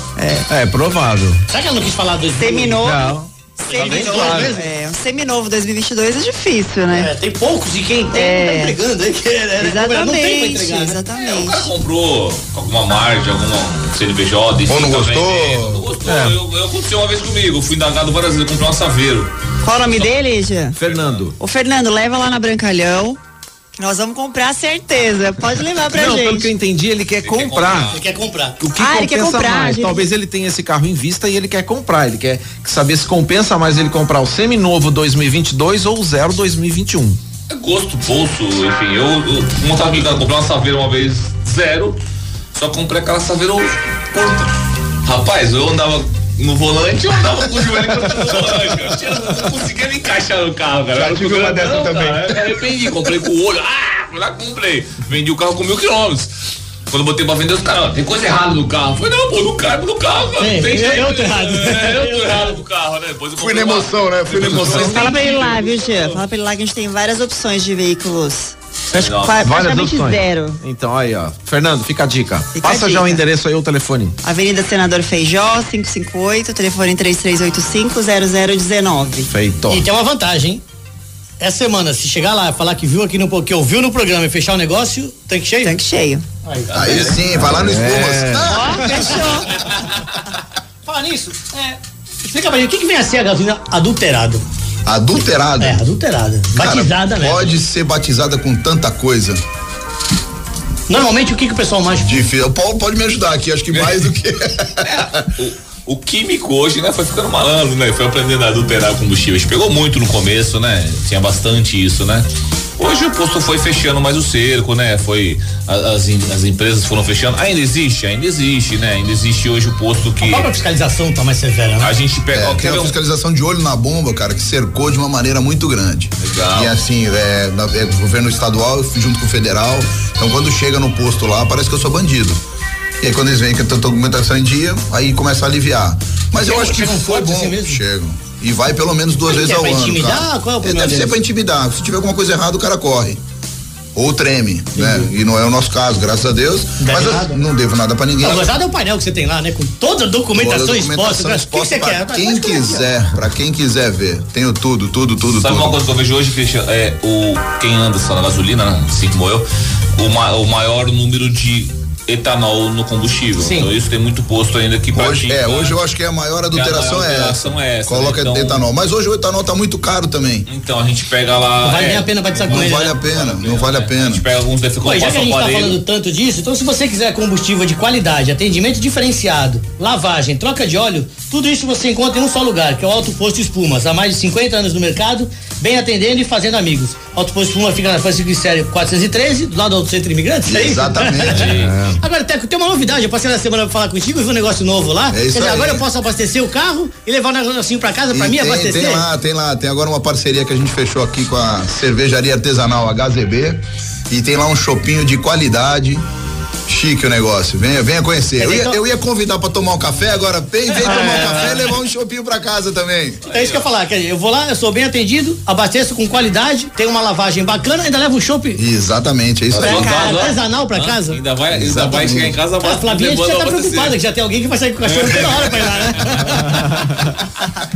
É, provável. Será que ela não quis falar dois Seminovo. Não. Seminovo. claro. É, um seminovo 2022 é difícil, né? É, tem poucos e quem tem É. não tá entregando. É, que, né, Não tem pra Exatamente, entregar, né? É, o exatamente. cara comprou alguma margem, alguma CNPJ, desse Ou não tá gostou? Não gostou. Eu, eu aconteceu uma vez comigo. Eu fui indagado várias vezes, comprei um Saveiro. Qual o nome dele, Jean? Fernando. Ô, Fernando, leva lá na Brancalhão. Nós vamos comprar certeza. Pode levar pra não, gente. pelo que eu entendi, ele quer comprar. Ele quer comprar. O que Ah, ele quer compensa comprar, mais? gente. Talvez ele tenha esse carro em vista e ele quer comprar. Ele quer saber se compensa mais ele comprar o seminovo 2022 ou o zero 2021. É gosto, bolso, enfim. Eu, eu como eu tava brincando, comprei uma Saveiro uma vez zero, só comprei aquela Saveiro curta. Rapaz, eu andava no volante, eu andava com o joelho contra o volante. Eu tinha- não conseguia me encaixar no carro, cara. Já Eu tive uma dessa também. cara. Eu me arrependi, comprei com o olho. Ah, fui lá comprei. Vendi o carro com mil quilômetros. Quando eu botei pra vender, os caras, "Ó, tem coisa errada no carro. Falei, não, pô, não caibo no carro, cara. É, não tem eu- jeito. eu tô errado. É, eu tô errado com o carro, né? Depois eu Fui na uma- emoção, né? Fui na emoção. Fala pra ele lá, viu, É. Jean? Fala pra ele lá que a gente tem várias opções de veículos. Várias Praticamente opções. zero. Então aí, ó. Fernando, fica a dica. Fica Passa a já o dica. endereço aí, o telefone. Avenida Senador Feijó, 558, telefone 3385-0019. Feito. E tem uma vantagem, hein? Essa semana, se chegar lá e falar que viu aqui no que ouviu no programa e fechar o negócio, tanque cheio? Tanque cheio. Aí, tá. Aí sim, vai lá no Espumas. É. Ah, Ó, fechou. Fala nisso, é, explica pra gente, o que, que vem a ser a gasolina adulterada? Adulterada. É, adulterada. Cara, batizada mesmo. Pode ser batizada com tanta coisa. Normalmente o que, que o pessoal mais. Difícil. O Paulo pode me ajudar aqui, acho que mais do que. O, o químico hoje, né, foi ficando malandro, né? Foi aprendendo a adulterar combustíveis. Pegou muito no começo, né? Tinha bastante isso, né? Hoje o posto foi fechando mais o cerco, né? Foi as, as empresas foram fechando. Ainda existe, ainda existe, né? Ainda existe hoje o posto que A própria fiscalização tá mais severa, né? a gente pega. É, ó, tem a fiscalização de olho na bomba, cara, que cercou de uma maneira muito grande. Legal. E assim, é, na- é, governo estadual junto com o federal. Então quando chega no posto lá, parece que eu sou bandido. E aí quando eles veem que eu tô documentação em dia, aí começa a aliviar. Mas eu acho que chegam foi bom. assim mesmo? Chegam. E vai pelo menos duas Mas vezes é ao pra ano. intimidar? Qual é o problema Deve ser pra intimidar. Se tiver alguma coisa errada, o cara corre. Ou treme, né? E não é o nosso caso, graças a Deus. Deve mas eu nada. não devo nada pra ninguém. Não, gozado é o painel que você tem lá, né? Com toda a documentação, Toda a exposta. documentação né? O que que exposta você pra quer? quem Mas como é que é? quiser, pra quem quiser ver. Tenho tudo, tudo, tudo, Sabe uma tudo. coisa que eu vejo hoje, Cristian? É o quem anda só na gasolina, né, assim como eu, o, ma- o maior número de etanol no combustível. Sim. Então isso tem muito posto ainda que Hoje, é, hoje eu acho que a maior adulteração, maior é, adulteração essa. é essa, Coloca né? Então- etanol. Mas hoje o etanol tá muito caro também. Então a gente pega lá. Não vale é, nem a pena batizar com Não ele. vale né? a pena, não vale a A pena. gente pega alguns defeitos Pô, já que a gente tá aparelho. falando tanto disso, então se você quiser combustível de qualidade, atendimento diferenciado, lavagem, troca de óleo, tudo isso você encontra em um só lugar, que é o Alto Posto Espumas. Há mais de 50 anos no mercado, bem atendendo e fazendo amigos. Alto Posto Espumas fica na Francisco Série 413, do lado do Centro Imigrantes, é? Exatamente. Agora, Teco, tem uma novidade, eu passei na semana pra falar contigo e vi um negócio novo lá. É isso Quer dizer, aí. agora eu posso abastecer o carro e levar um negocinho pra casa pra E mim tem, abastecer? tem lá, tem lá, tem agora uma parceria que a gente fechou aqui com a cervejaria artesanal HZB e tem lá um chopinho de qualidade. Chique o negócio, venha, venha conhecer. Eu ia, Então- eu ia convidar pra tomar um café, agora vem, vem tomar um café e levar um chopinho pra casa também. É isso que eu ia falar, quer dizer, eu vou lá, eu sou bem atendido, abasteço com qualidade, tenho uma lavagem bacana, ainda levo um chopp Exatamente, é isso pra aí. casa, artesanal pra casa. Ainda vai, ainda Exatamente. vai chegar em casa A Flavinha já tá preocupada que já tem alguém que vai sair com o cachorro toda hora pra ir lá, né?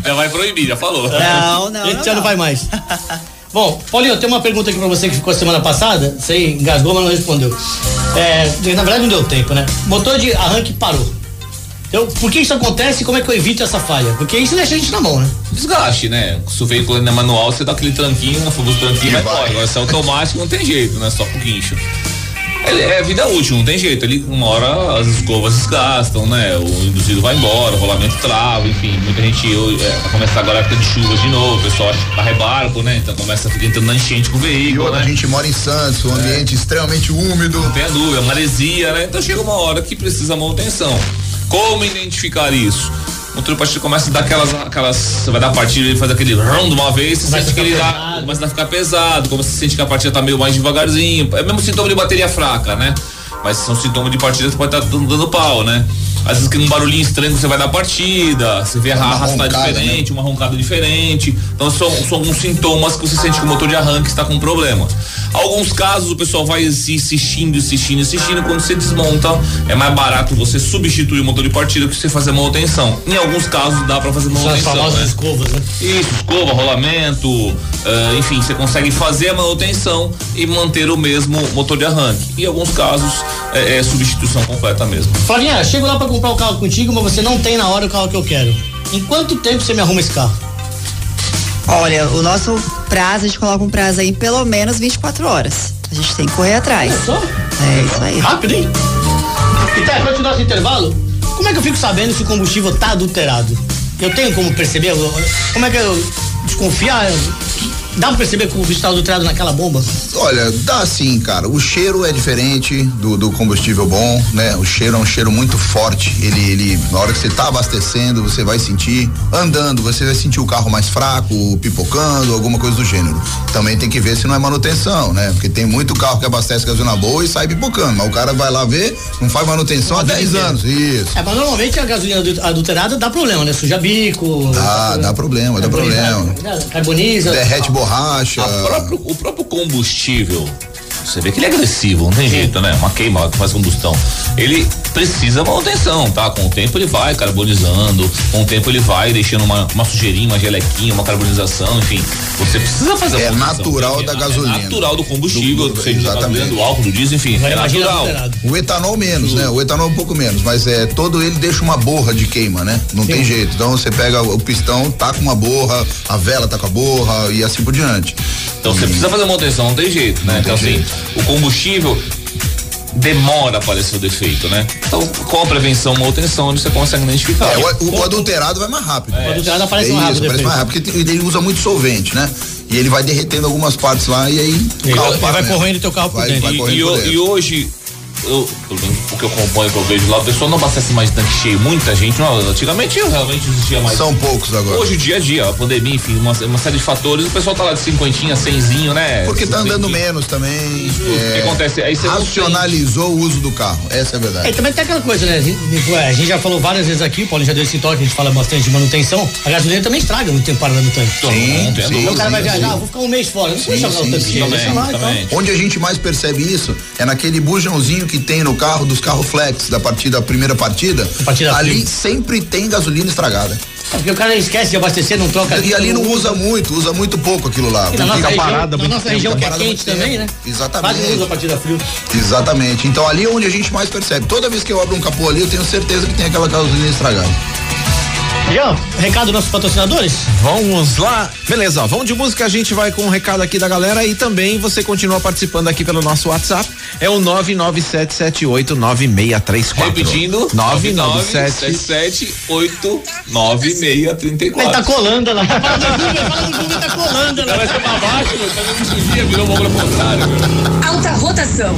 Já vai proibir, já falou. Não, não. A gente não, já não vai mais. Bom, Paulinho, tem uma pergunta aqui pra você que ficou semana passada. Você engasgou, mas não respondeu. É, na verdade, não deu tempo, né? Motor de arranque parou. Então, por que isso acontece e como é que eu evito essa falha? Porque isso deixa a gente na mão, né? Desgaste, né? Se o veículo ainda é manual, você dá aquele tranquinho, o famoso tranquinho E vai vai. embora. Agora se é automático, não tem jeito, né? Só com guincho. Ele é vida útil, não tem jeito. Ele, uma hora as escovas desgastam, né? O induzido vai embora, o rolamento trava, enfim. Muita gente eu, é, vai começar agora a época de chuvas de novo, o pessoal acha que tá rebarco, né? Então começa a ficar entrando na enchente com o E veículo, outra, né? a gente mora em Santos, um ambiente extremamente úmido. Não tem a dúvida, maresia, né? Então chega uma hora que precisa manutenção. Como identificar isso? O motor partida começa a dar aquelas, aquelas. Você vai dar a partida e faz aquele rum de uma vez, você Começa sente que ele dá, começa a ficar pesado, começa a sentir que a partida tá meio mais devagarzinho. É mesmo sintoma de bateria fraca, né? Mas são sintomas de partida que pode estar dando, dando pau, né? Às vezes que um barulhinho estranho você vai dar partida, você vê a Uma arrastar roncada, diferente, uma roncada diferente. Então são, são alguns sintomas que você sente que o motor de arranque está com problema. Alguns casos o pessoal vai se insistindo, insistindo, insistindo. Quando você desmonta, é mais barato você substituir o motor de partida que você fazer manutenção. Em alguns casos dá para fazer São as manutenção. famosas Né? escovas, né? Isso, escova, rolamento, ah, enfim, você consegue fazer a manutenção e manter o mesmo motor de arranque. Em alguns casos é, é substituição completa mesmo. Flavinha, chego lá pra comprar o carro contigo, mas você não tem na hora o carro que eu quero. Em quanto tempo você me arruma esse carro? Olha, o nosso prazo, a gente coloca um prazo aí pelo menos 24 horas. A gente tem que correr atrás. Só? É isso aí. Rápido, hein? E tá, o nosso intervalo, como é que eu fico sabendo se o combustível tá adulterado? Eu tenho como perceber? Como é que eu desconfiar? Dá pra perceber que o combustível tá adulterado naquela bomba? Olha, dá sim, cara. O cheiro é diferente do, do combustível bom, né? O cheiro é um cheiro muito forte. Ele, ele, na hora que você tá abastecendo, você vai sentir. Andando, você vai sentir o carro mais fraco, pipocando, alguma coisa do gênero. Também tem que ver se não é manutenção, né? Porque tem muito carro que abastece gasolina boa e sai pipocando. Mas o cara vai lá ver, não faz manutenção há 10 anos. Isso. É, mas normalmente a gasolina adu- adulterada dá problema, né? Suja bico. Dá, dá problema, dá problema. Carboniza. Derrete borracha. Próprio- o próprio combustível, você vê que ele é agressivo, não tem jeito, né? Uma queima que faz combustão. Ele precisa manutenção, tá? Com o tempo ele vai carbonizando, com o tempo ele vai deixando uma, uma sujeirinha, uma gelequinha, uma carbonização, enfim. Você precisa fazer É natural da é gasolina. natural do combustível, Do- do- seja da exatamente. do álcool, do diesel, enfim. Vai é natural. O etanol menos, né? O etanol um pouco menos, mas é todo ele deixa uma borra de queima, né? Não tem jeito. Então você pega o pistão, tá com uma borra, a vela tá com a borra e assim por diante. Então você precisa fazer manutenção, não tem jeito, né? Não então assim, o combustível demora a aparecer o defeito, né? Então, com a prevenção, manutenção, você consegue identificar. É, o, o adulterado vai mais rápido. O adulterado aparece É mais isso, rápido. aparece mais rápido, porque ele usa muito solvente, né? E ele vai derretendo algumas partes lá e aí. o Ele carro vai, vai mesmo. corroendo teu carro por Vai- dentro. vai E, correndo e por dentro. e hoje, eu, pelo menos o que eu acompanho, que eu vejo lá, o pessoal não abastece mais tanque cheio. Muita gente, não, antigamente realmente existia mais. São poucos agora. Hoje, o dia a dia, a pandemia, enfim, uma, uma série de fatores, o pessoal tá lá de cinquentinha, cenzinho, né? Porque tá andando menos também. O que é, acontece? Aí você racionalizou o uso do carro. Essa é a É, verdade. e também tem aquela coisa, né? A gente, a gente já falou várias vezes aqui, o Paulo já deu esse toque, a gente fala bastante de manutenção. A gasolina também estraga muito tempo parada no tanque. Sim, sim, dúvida. Então o cara vai sim, viajar, sim. vou ficar um mês fora, não vou Sim, jogar o tanque cheio, também, deixa lá e tal. também. Onde a gente mais percebe isso é naquele bujãozinho que tem no carro dos carros flex da partida, a primeira partida. Partida ali frio. sempre tem gasolina estragada. Porque o cara esquece de abastecer, não troca. E ali não usa muito, usa muito pouco aquilo lá. E na nossa região, parada na nossa tempo, região que é quente também, né? Exatamente. Quase usa a partida frio. Exatamente. Então ali é onde a gente mais percebe. Toda vez que eu abro um capô ali, eu tenho certeza que tem aquela gasolina estragada. Já, recado dos nossos patrocinadores? Vamos lá. Beleza, ó, vamos de música, a gente vai com um recado aqui da galera e também você continua participando aqui pelo nosso WhatsApp. É o 997789634. Repetindo, 997 997899634. Ele tá colando lá. Fala do Google, fala do Google, tá colando lá. Vai ser pra baixo, meu. Tá vendo dia, virou uma obra contrária, meu. Alta rotação.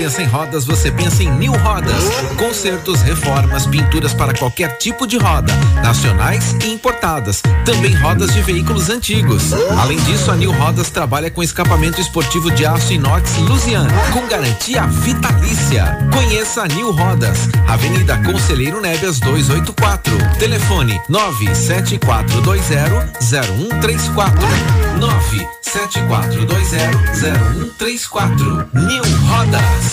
Pensa em rodas, você pensa em New Rodas. Consertos, reformas, pinturas para qualquer tipo de roda, nacionais e importadas. Também rodas de veículos antigos. Além disso, a New Rodas trabalha com escapamento esportivo de aço inox Lusian, com garantia vitalícia. Conheça a New Rodas, Avenida Conselheiro Nébias 284. Telefone 974200134. 974200134. New Rodas.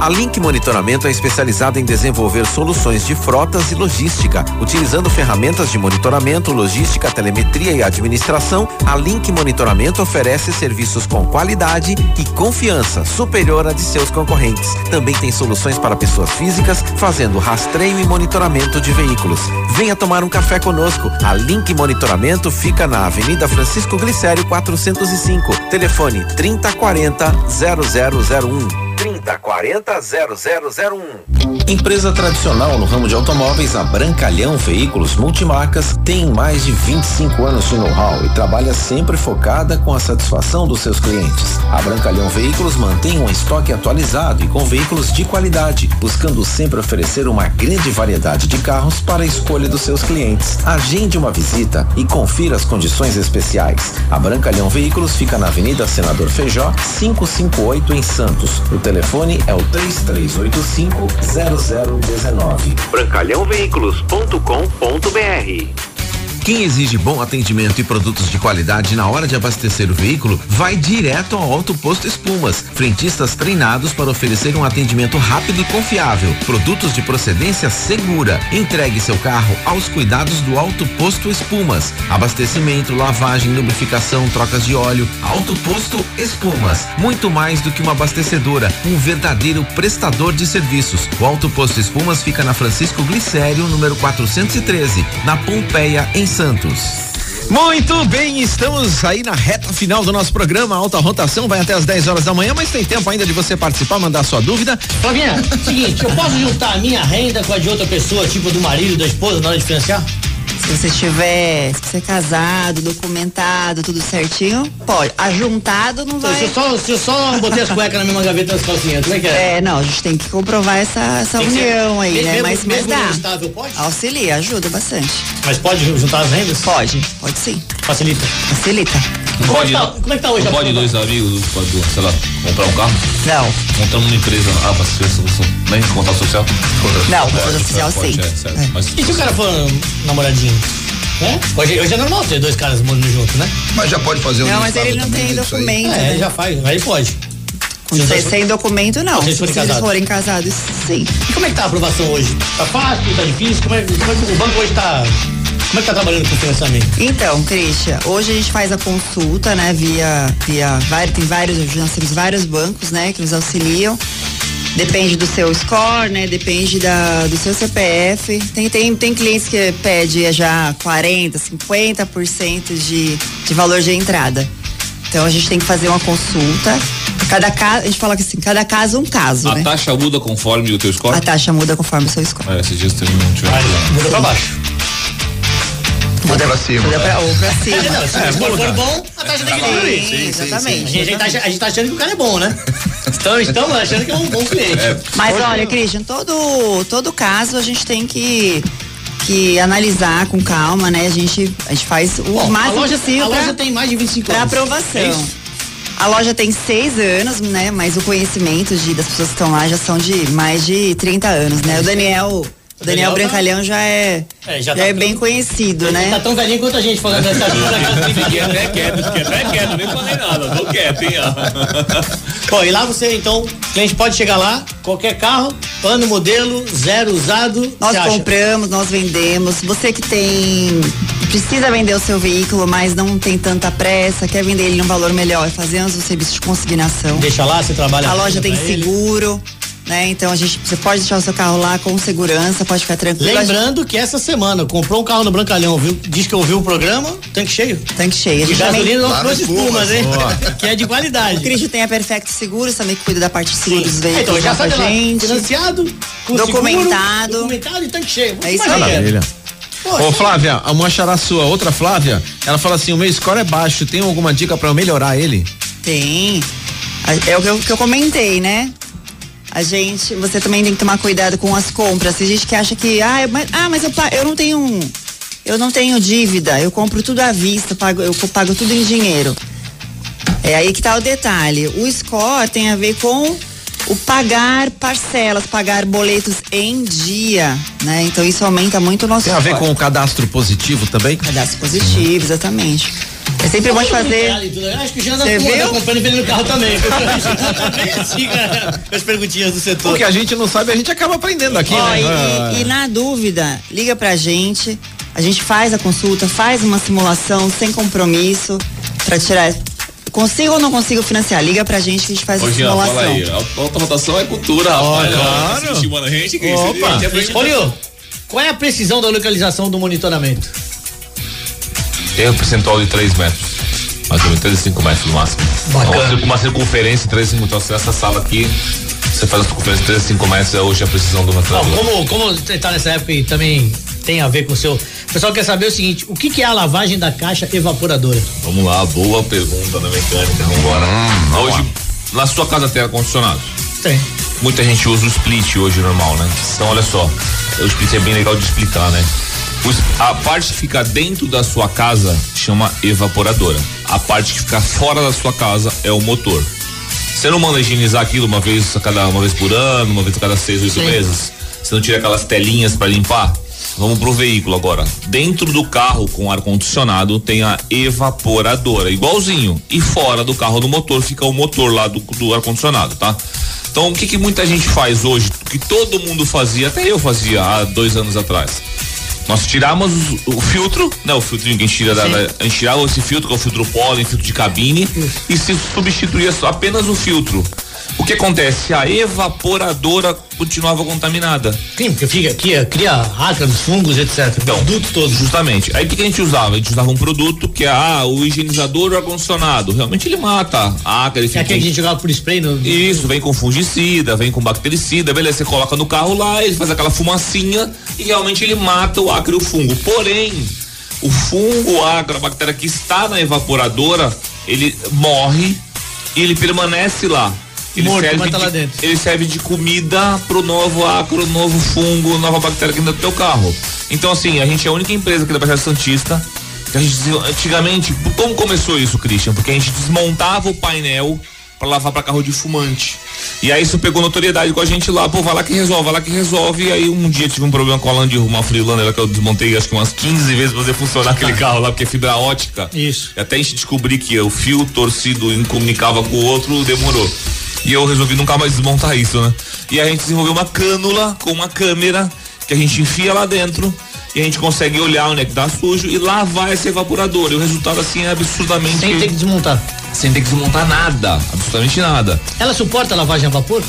A Link Monitoramento é especializada em desenvolver soluções de frotas e logística. Utilizando ferramentas de monitoramento, logística, telemetria e administração, a Link Monitoramento oferece serviços com qualidade e confiança superior à de seus concorrentes. Também tem soluções para pessoas físicas, fazendo rastreio e monitoramento de veículos. Venha tomar um café conosco. A Link Monitoramento fica na Avenida Francisco Glicério 405. Telefone 3040 0001. 3040 0001. Empresa tradicional no ramo de automóveis, a Brancalhão Veículos Multimarcas tem mais de 25 anos de know-how e trabalha sempre focada com a satisfação dos seus clientes. A Brancalhão Veículos mantém um estoque atualizado e com veículos de qualidade, buscando sempre oferecer uma grande variedade de carros para a escolha dos seus clientes. Agende uma visita e confira as condições especiais. A Brancalhão Veículos fica na Avenida Senador Feijó, 558 em Santos. O telefone é o 3385-0019. Brancalhãoveículos.com.br quem exige bom atendimento e produtos de qualidade na hora de abastecer o veículo, vai direto ao Alto Posto Espumas. Frentistas treinados para oferecer um atendimento rápido e confiável. Produtos de procedência segura. Entregue seu carro aos cuidados do Alto Posto Espumas. Abastecimento, lavagem, lubrificação, trocas de óleo. Alto Posto Espumas. Muito mais do que uma abastecedora, um verdadeiro prestador de serviços. O Alto Posto Espumas fica na Francisco Glicério, número 413, na Pompeia, em Santos. Muito bem, estamos aí na reta final do nosso programa. Alta rotação vai até as 10 horas da manhã, mas tem tempo ainda de você participar, mandar sua dúvida. Flavinha, seguinte, eu posso juntar a minha renda com a de outra pessoa, tipo do marido, da esposa, na hora de financiar? Se você tiver, se você é casado, documentado, tudo certinho, pode. Ajuntado não vai. Se eu só, se só botei as cuecas na mesma gaveta das calcinhas, como é que é? É, não, a gente tem que comprovar essa, essa Tem que ser- união aí, mesmo- né? Mas, mas mesmo dá. estável, pode? Auxilia, ajuda bastante. Mas pode juntar as rendas? Pode, pode sim. Facilita. Facilita. Como é Pode, que tá, como é que tá hoje não a pode dois amigos, pode, sei lá, comprar um carro? Não. Montando uma empresa, ah, pra ser solução. Nem contar social? Não, Pode, conta social pode, sim. É. Mas E se o cara for namoradinho? Né? Hoje, hoje é normal ter dois caras morando junto, né? Mas já pode fazer um Não, mas ele não tem documento. É, né? ele já faz, aí pode. Com- Se sem, documento, não. Vocês Se forem eles casados. forem casados, sim. E como é que tá a aprovação hoje? Tá fácil, tá difícil? Como é, como é que o banco hoje tá. Como é que tá trabalhando com o financiamento? Então, Christian, hoje a gente faz a consulta, né, via, via vários, tem vários, nós temos vários bancos, né, que nos auxiliam. Depende do seu score, né? Depende da, do seu CPF. Tem, tem, tem clientes que pede já 40, 50% de, de valor de entrada. Então a gente tem que fazer uma consulta. Cada caso, a gente fala que assim, cada caso é um caso, a né? taxa muda conforme o teu score? A taxa muda conforme o seu score. É, esses dias teve um lá. muda pra baixo. Ou pra cima. Muda pra, ou pra cima. É, não, se o score for bom, a taxa tem que diminuir. Sim, exatamente. A gente, tá, a gente tá achando que o cara é bom, né? Estamos, estamos achando que é um bom cliente. Mas Hoje- olha, Christian, todo, todo caso a gente tem que, que analisar com calma, né? A gente, a gente faz o Bom, a máximo loja, possível a loja pra, tem mais de 25 pra anos. aprovação. É isso? a loja tem seis anos, né? Mas o conhecimento de, das pessoas que estão lá já são de mais de 30 anos, né? O Daniel, o Daniel Daniel tá- Brancalhão já é, É, já já tá é bem conhecido, Ele né? tá tão velhinho quanto a gente falando dessa Fiquei até quieto, fiquei até quieto, nem falei nada, tô quieto, hein? Bom, e lá você, então, o cliente pode chegar lá, qualquer carro, ano, modelo, zero usado, Nós compramos, nós vendemos. Você que tem precisa vender o seu veículo, mas não tem tanta pressa, quer vender ele num valor melhor, fazemos o serviço de consignação. Deixa lá, você trabalha. A loja tem pra ele. Né? Então a gente você pode deixar o seu carro lá com segurança, pode ficar tranquilo. Lembrando que essa semana comprou um carro no Brancalhão, viu? Diz que ouviu o programa, tanque cheio. Tanque cheio. De também gasolina não trouxe Espumas. hein? Que é de qualidade. o Cristo tem a Perfecto Seguros, também que cuida da parte de seguro dos É, veículos então, já sabe gente. financiado, com Documentado. seguro, documentado e tanque cheio. É isso aí. Maravilha. Poxa. Ô Flávia, a uma xará sua, outra Flávia, ela fala assim: o meu score é baixo, tem alguma dica pra eu melhorar ele? Tem. É o que eu, que eu comentei, né? A gente, você também tem que tomar cuidado com as compras. Tem gente que acha que, ah, mas, ah, mas eu, eu não tenho um, eu não tenho dívida, eu compro tudo à vista, pago, eu pago tudo em dinheiro. É aí que tá o detalhe. O score tem a ver com o pagar parcelas, pagar boletos em dia, né? Então isso aumenta muito o nosso Tem a ver score. com o cadastro positivo também? Cadastro positivo, exatamente. É sempre bom de fazer. Acho que o Jean tá Você tá viu? comprando e vendendo carro também. Assim, cara, as perguntinhas do setor. O que a gente não sabe, a gente acaba aprendendo aqui, Ó, né? e- Ah. e, e na dúvida, liga pra gente. A gente faz a consulta, faz uma simulação sem compromisso pra tirar. Consigo ou não consigo financiar? Liga pra gente que a gente faz Jean, simulação. fala aí. A alta rotação é cultura, rapaz. claro. Estimando a gente? Opa! Nil, qual é a precisão da localização do monitoramento? Tem um percentual de 3 metros. Mais ou menos 35 metros no máximo. Bacana. Então, uma circunferência 35 Então, se essa sala aqui, você faz a circunferência de 35 metros, é hoje a precisão do material. como, como você tá nessa época e também tem a ver com o seu. O pessoal quer saber o seguinte: o que, que é a lavagem da caixa evaporadora? Vamos lá, boa pergunta da mecânica. Vamos embora. hoje, na sua casa tem ar-condicionado? Tem. Muita gente usa o split hoje normal, né? Então olha só, o split é bem legal de explicar, né? A parte que fica dentro da sua casa chama evaporadora. A parte que fica fora da sua casa é o motor. Você não manda higienizar aquilo uma vez a cada uma vez por ano, uma vez a cada seis, oito Sim. meses? Você não tira aquelas telinhas para limpar? Vamos pro veículo agora. Dentro do carro com ar condicionado tem a evaporadora, igualzinho. E fora do carro do motor fica o motor lá do, do ar condicionado, tá? Então o que, que muita gente faz hoje, que todo mundo fazia, até eu fazia há dois anos atrás. Nós tiramos o, filtro, né? O filtro ninguém tira da, da- a gente tirava esse filtro, que é o filtro pólen, filtro de cabine, e se substituía só apenas o filtro. O que acontece? A evaporadora continuava contaminada. Sim, porque fica, cria, cria ácaros, fungos, etc. Então, Produtos todos. Justamente. Aí o que, que a gente usava? A gente usava um produto que é ah, o higienizador do ar-condicionado. Realmente ele mata a ácaro. É que a gente jogava por spray no. Isso, vem com fungicida, vem com bactericida, beleza, você coloca no carro lá, ele faz aquela fumacinha e realmente ele mata o ácaro e o fungo. Porém, o fungo, o ácaro, a bactéria que está na evaporadora, ele morre e ele permanece lá. Ele Morto, serve tá de, lá dentro. Ele serve de comida pro novo ácaro, novo fungo, nova bactéria que dentro do teu carro. Então, assim, a gente é a única empresa aqui da Baixada Santista que a gente, antigamente, como começou isso, Christian? Porque a gente desmontava o painel para lavar para carro de fumante. E aí isso pegou notoriedade com a gente lá, pô, vai lá que resolve, vai lá que resolve. E aí um dia tive um problema com a Land uma Freelander que eu desmontei acho que umas 15 vezes pra fazer funcionar aquele carro lá, porque é fibra ótica. Isso. Até a gente descobrir que o fio torcido um comunicava com o outro, demorou. E eu resolvi nunca mais desmontar isso, né? E a gente desenvolveu uma cânula com uma câmera que a gente enfia lá dentro e a gente consegue olhar onde é que tá sujo e lavar esse evaporador. E o resultado assim é absurdamente. Sem ter que desmontar. Sem ter que desmontar nada, absolutamente nada. Ela suporta a lavagem a vapor?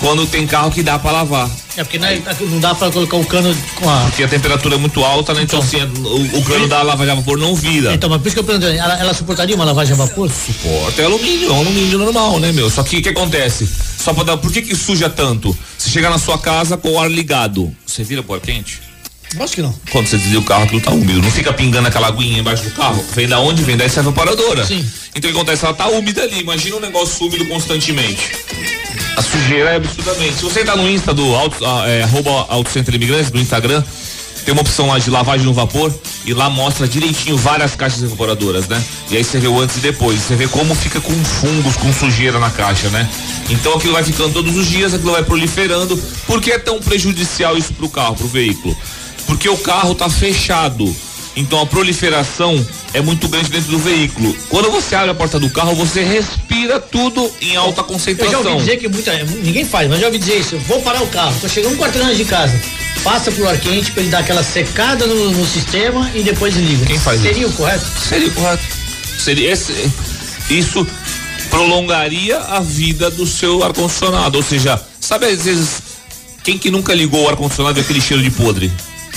Quando tem carro que dá pra lavar. É porque não, é- não dá pra colocar o cano com a. Porque a temperatura é muito alta, né? Então, assim, o, o cano da lavagem a vapor não vira. Então, mas por isso que eu perguntei, ela, ela suportaria uma lavagem a vapor? Suporta é alumínio, é um alumínio normal, né, meu? Só que o que acontece? Só pra dar. Por que que suja tanto? Você chega na sua casa com o ar ligado. Você vira por quente? Acho que não. Quando você desliga o carro, aquilo tá úmido. Não fica pingando aquela aguinha embaixo do carro. Vem da onde? Vem dessa evaporadora. Sim. Então o que acontece? Ela tá úmida ali. Imagina um negócio úmido constantemente. A sujeira é absurdamente. Se você entrar no Insta do Auto, ah, é, arroba Auto Center Imigrantes, no Instagram, tem uma opção lá de lavagem no vapor e lá mostra direitinho várias caixas evaporadoras, né? E aí você vê o antes e depois. Você vê como fica com fungos, com sujeira na caixa, né? Então aquilo vai ficando todos os dias, aquilo vai proliferando. Por que é tão prejudicial isso pro carro, pro veículo? Porque o carro tá fechado. Então a proliferação é muito grande dentro do veículo. Quando você abre a porta do carro, você respira tudo em alta Eu já concentração. ouvi dizer que muita, ninguém faz, mas já ouvi dizer isso. Eu Vou parar o carro, tô chegando um quarteirão de casa. Passa pro ar quente pra ele dar aquela secada no, no sistema e depois liga. Quem faz Seria isso? o correto? Seria correto. Seria esse, isso prolongaria a vida do seu ar condicionado, ou seja, sabe às vezes quem que nunca ligou o ar condicionado e aquele cheiro de podre?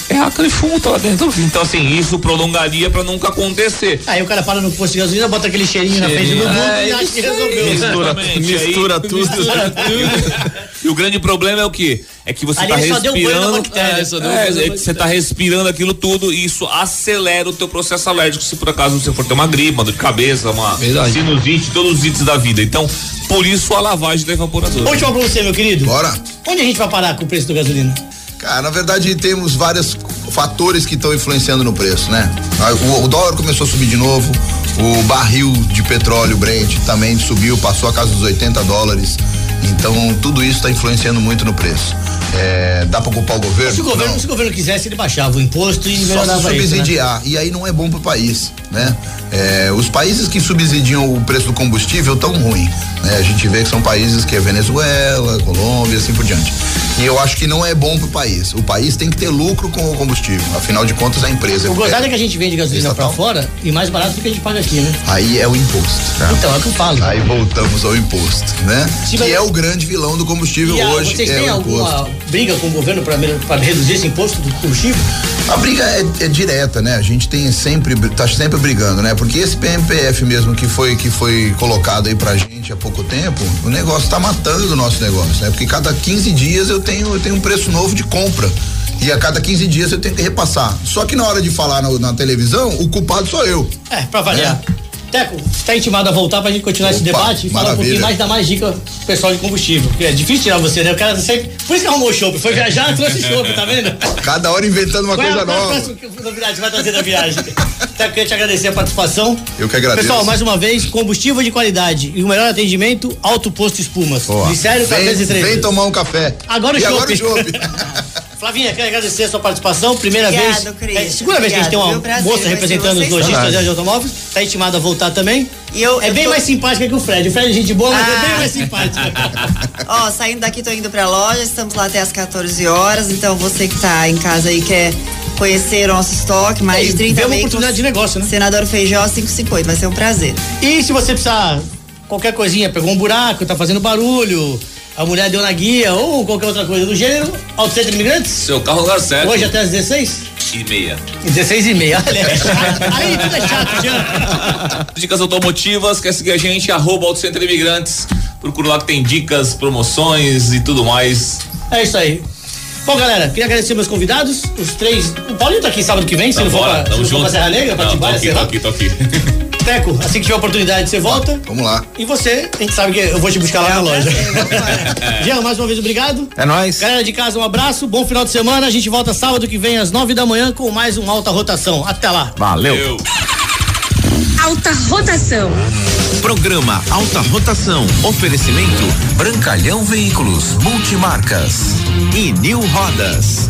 É aquele fumo tá lá dentro. Então, assim, isso prolongaria pra nunca acontecer. Aí o cara para no posto de gasolina, bota aquele cheirinho na frente do mundo É, e acha que resolveu. Mistura, mistura Aí, tudo. mistura tudo. E o grande problema é o quê? É que você Ali tá ele só deu banho na respirando. é, só deu é, é que você tá respirando aquilo tudo e isso acelera o teu processo alérgico se por acaso você for ter uma gripe, uma dor de cabeça, uma Verdade. sinusite, todos os itens da vida. Então, por isso a lavagem da evaporadora. Última pra você, meu querido. Bora. Onde a gente vai parar com o preço do gasolina? Cara, na verdade temos vários fatores que estão influenciando no preço, né? Ah, O, o dólar começou a subir de novo, o barril de petróleo Brent também subiu, passou a casa dos 80 dólares. Então tudo isso está influenciando muito no preço. É, dá para culpar o governo? Se o governo, Não. se o governo quisesse, ele baixava o imposto e Só se melhorava isso. Né? subsidiar. E aí não é bom pro país, né? É, os países que subsidiam o preço do combustível tão ruim, né? A gente vê que são países que é Venezuela, Colômbia, assim por diante. E eu acho que não é bom pro país. O país tem que ter lucro com o combustível. Afinal de contas, a empresa. O gozado é é, que a gente vende gasolina Estatal. fora e mais barato do que a gente paga aqui, né? Aí é o imposto. Então, é o que eu falo. Aí voltamos ao imposto, né? Se que é o grande vilão do combustível E a, hoje. vocês é têm o alguma briga com o governo pra reduzir esse imposto do combustível? A briga é, é direta, né? A gente tem sempre, tá sempre brigando, né? Porque esse PMPF mesmo que foi, que foi colocado aí pra gente há pouco tempo, o negócio tá matando o nosso negócio, né? Porque cada 15 dias eu tenho, eu tenho um preço novo de compra. E a cada 15 dias eu tenho que repassar. Só que na hora de falar na, na televisão, o culpado sou eu. É, pra variar. Teco, está intimado a voltar pra gente continuar esse Opa, debate e falar um pouquinho mais, dar mais dica pro pessoal de combustível. Porque é difícil tirar você, né? O cara sempre. Por isso que arrumou o chopp. Foi viajar, trouxe chopp, tá vendo? Cada hora inventando uma Qual é a- coisa qual é a nova. próxima novidade vai trazer da viagem? Teco, queria te agradecer a participação. Eu que agradeço. Pessoal, mais uma vez, combustível de qualidade e o melhor atendimento, Alto Posto Espumas. Boa. Glicério vem, 413. vem tomar um café. Agora o e agora o chopp. Flavinha, quero agradecer a sua participação. Primeira Obrigado, vez. Cris. É, segunda vez que a gente tem uma Obrigado? Prazer, moça representando os lojistas de automóveis. Está intimada a voltar também. E eu- é eu bem tô- mais simpática que o Fred. O Fred é gente boa, mas é bem mais simpática. Ó, saindo daqui, tô indo pra loja, estamos lá até as 14 horas, então você que tá em casa aí quer conhecer o nosso estoque, mais É, de 30 vê uma oportunidade de negócio, né? Senador Feijó 558, vai ser um prazer. E se você precisar qualquer coisinha, pegou um buraco, tá fazendo barulho, a mulher deu na guia ou qualquer outra coisa do gênero, Auto Centro Imigrantes, Seu carro lugar certo. hoje até às 16? e meia. 16 e meia. Olha, é chato. Aí tudo é chato, já. Dicas automotivas, quer seguir a gente? Arroba Auto Center Imigrantes. Procura lá que tem dicas, promoções e tudo mais. É isso aí. Bom, galera, queria agradecer meus convidados, os três. O Paulinho tá aqui sábado que vem, se não for pra, se não for pra. Serra Negra, pra tô Tibaia, aqui, sei tô lá. aqui, tô aqui. Teco, assim que tiver oportunidade, você volta. Vamos lá. E você, a gente sabe que eu vou te buscar lá na loja. Jean, mais uma vez, obrigado. É nóis. Galera de casa, um abraço, bom final de semana. A gente volta sábado que vem às nove da manhã com mais um Alta Rotação. Até lá. Valeu. Eu. Alta rotação. Programa Alta Rotação. Oferecimento Brancalhão Veículos, Multimarcas e New Rodas.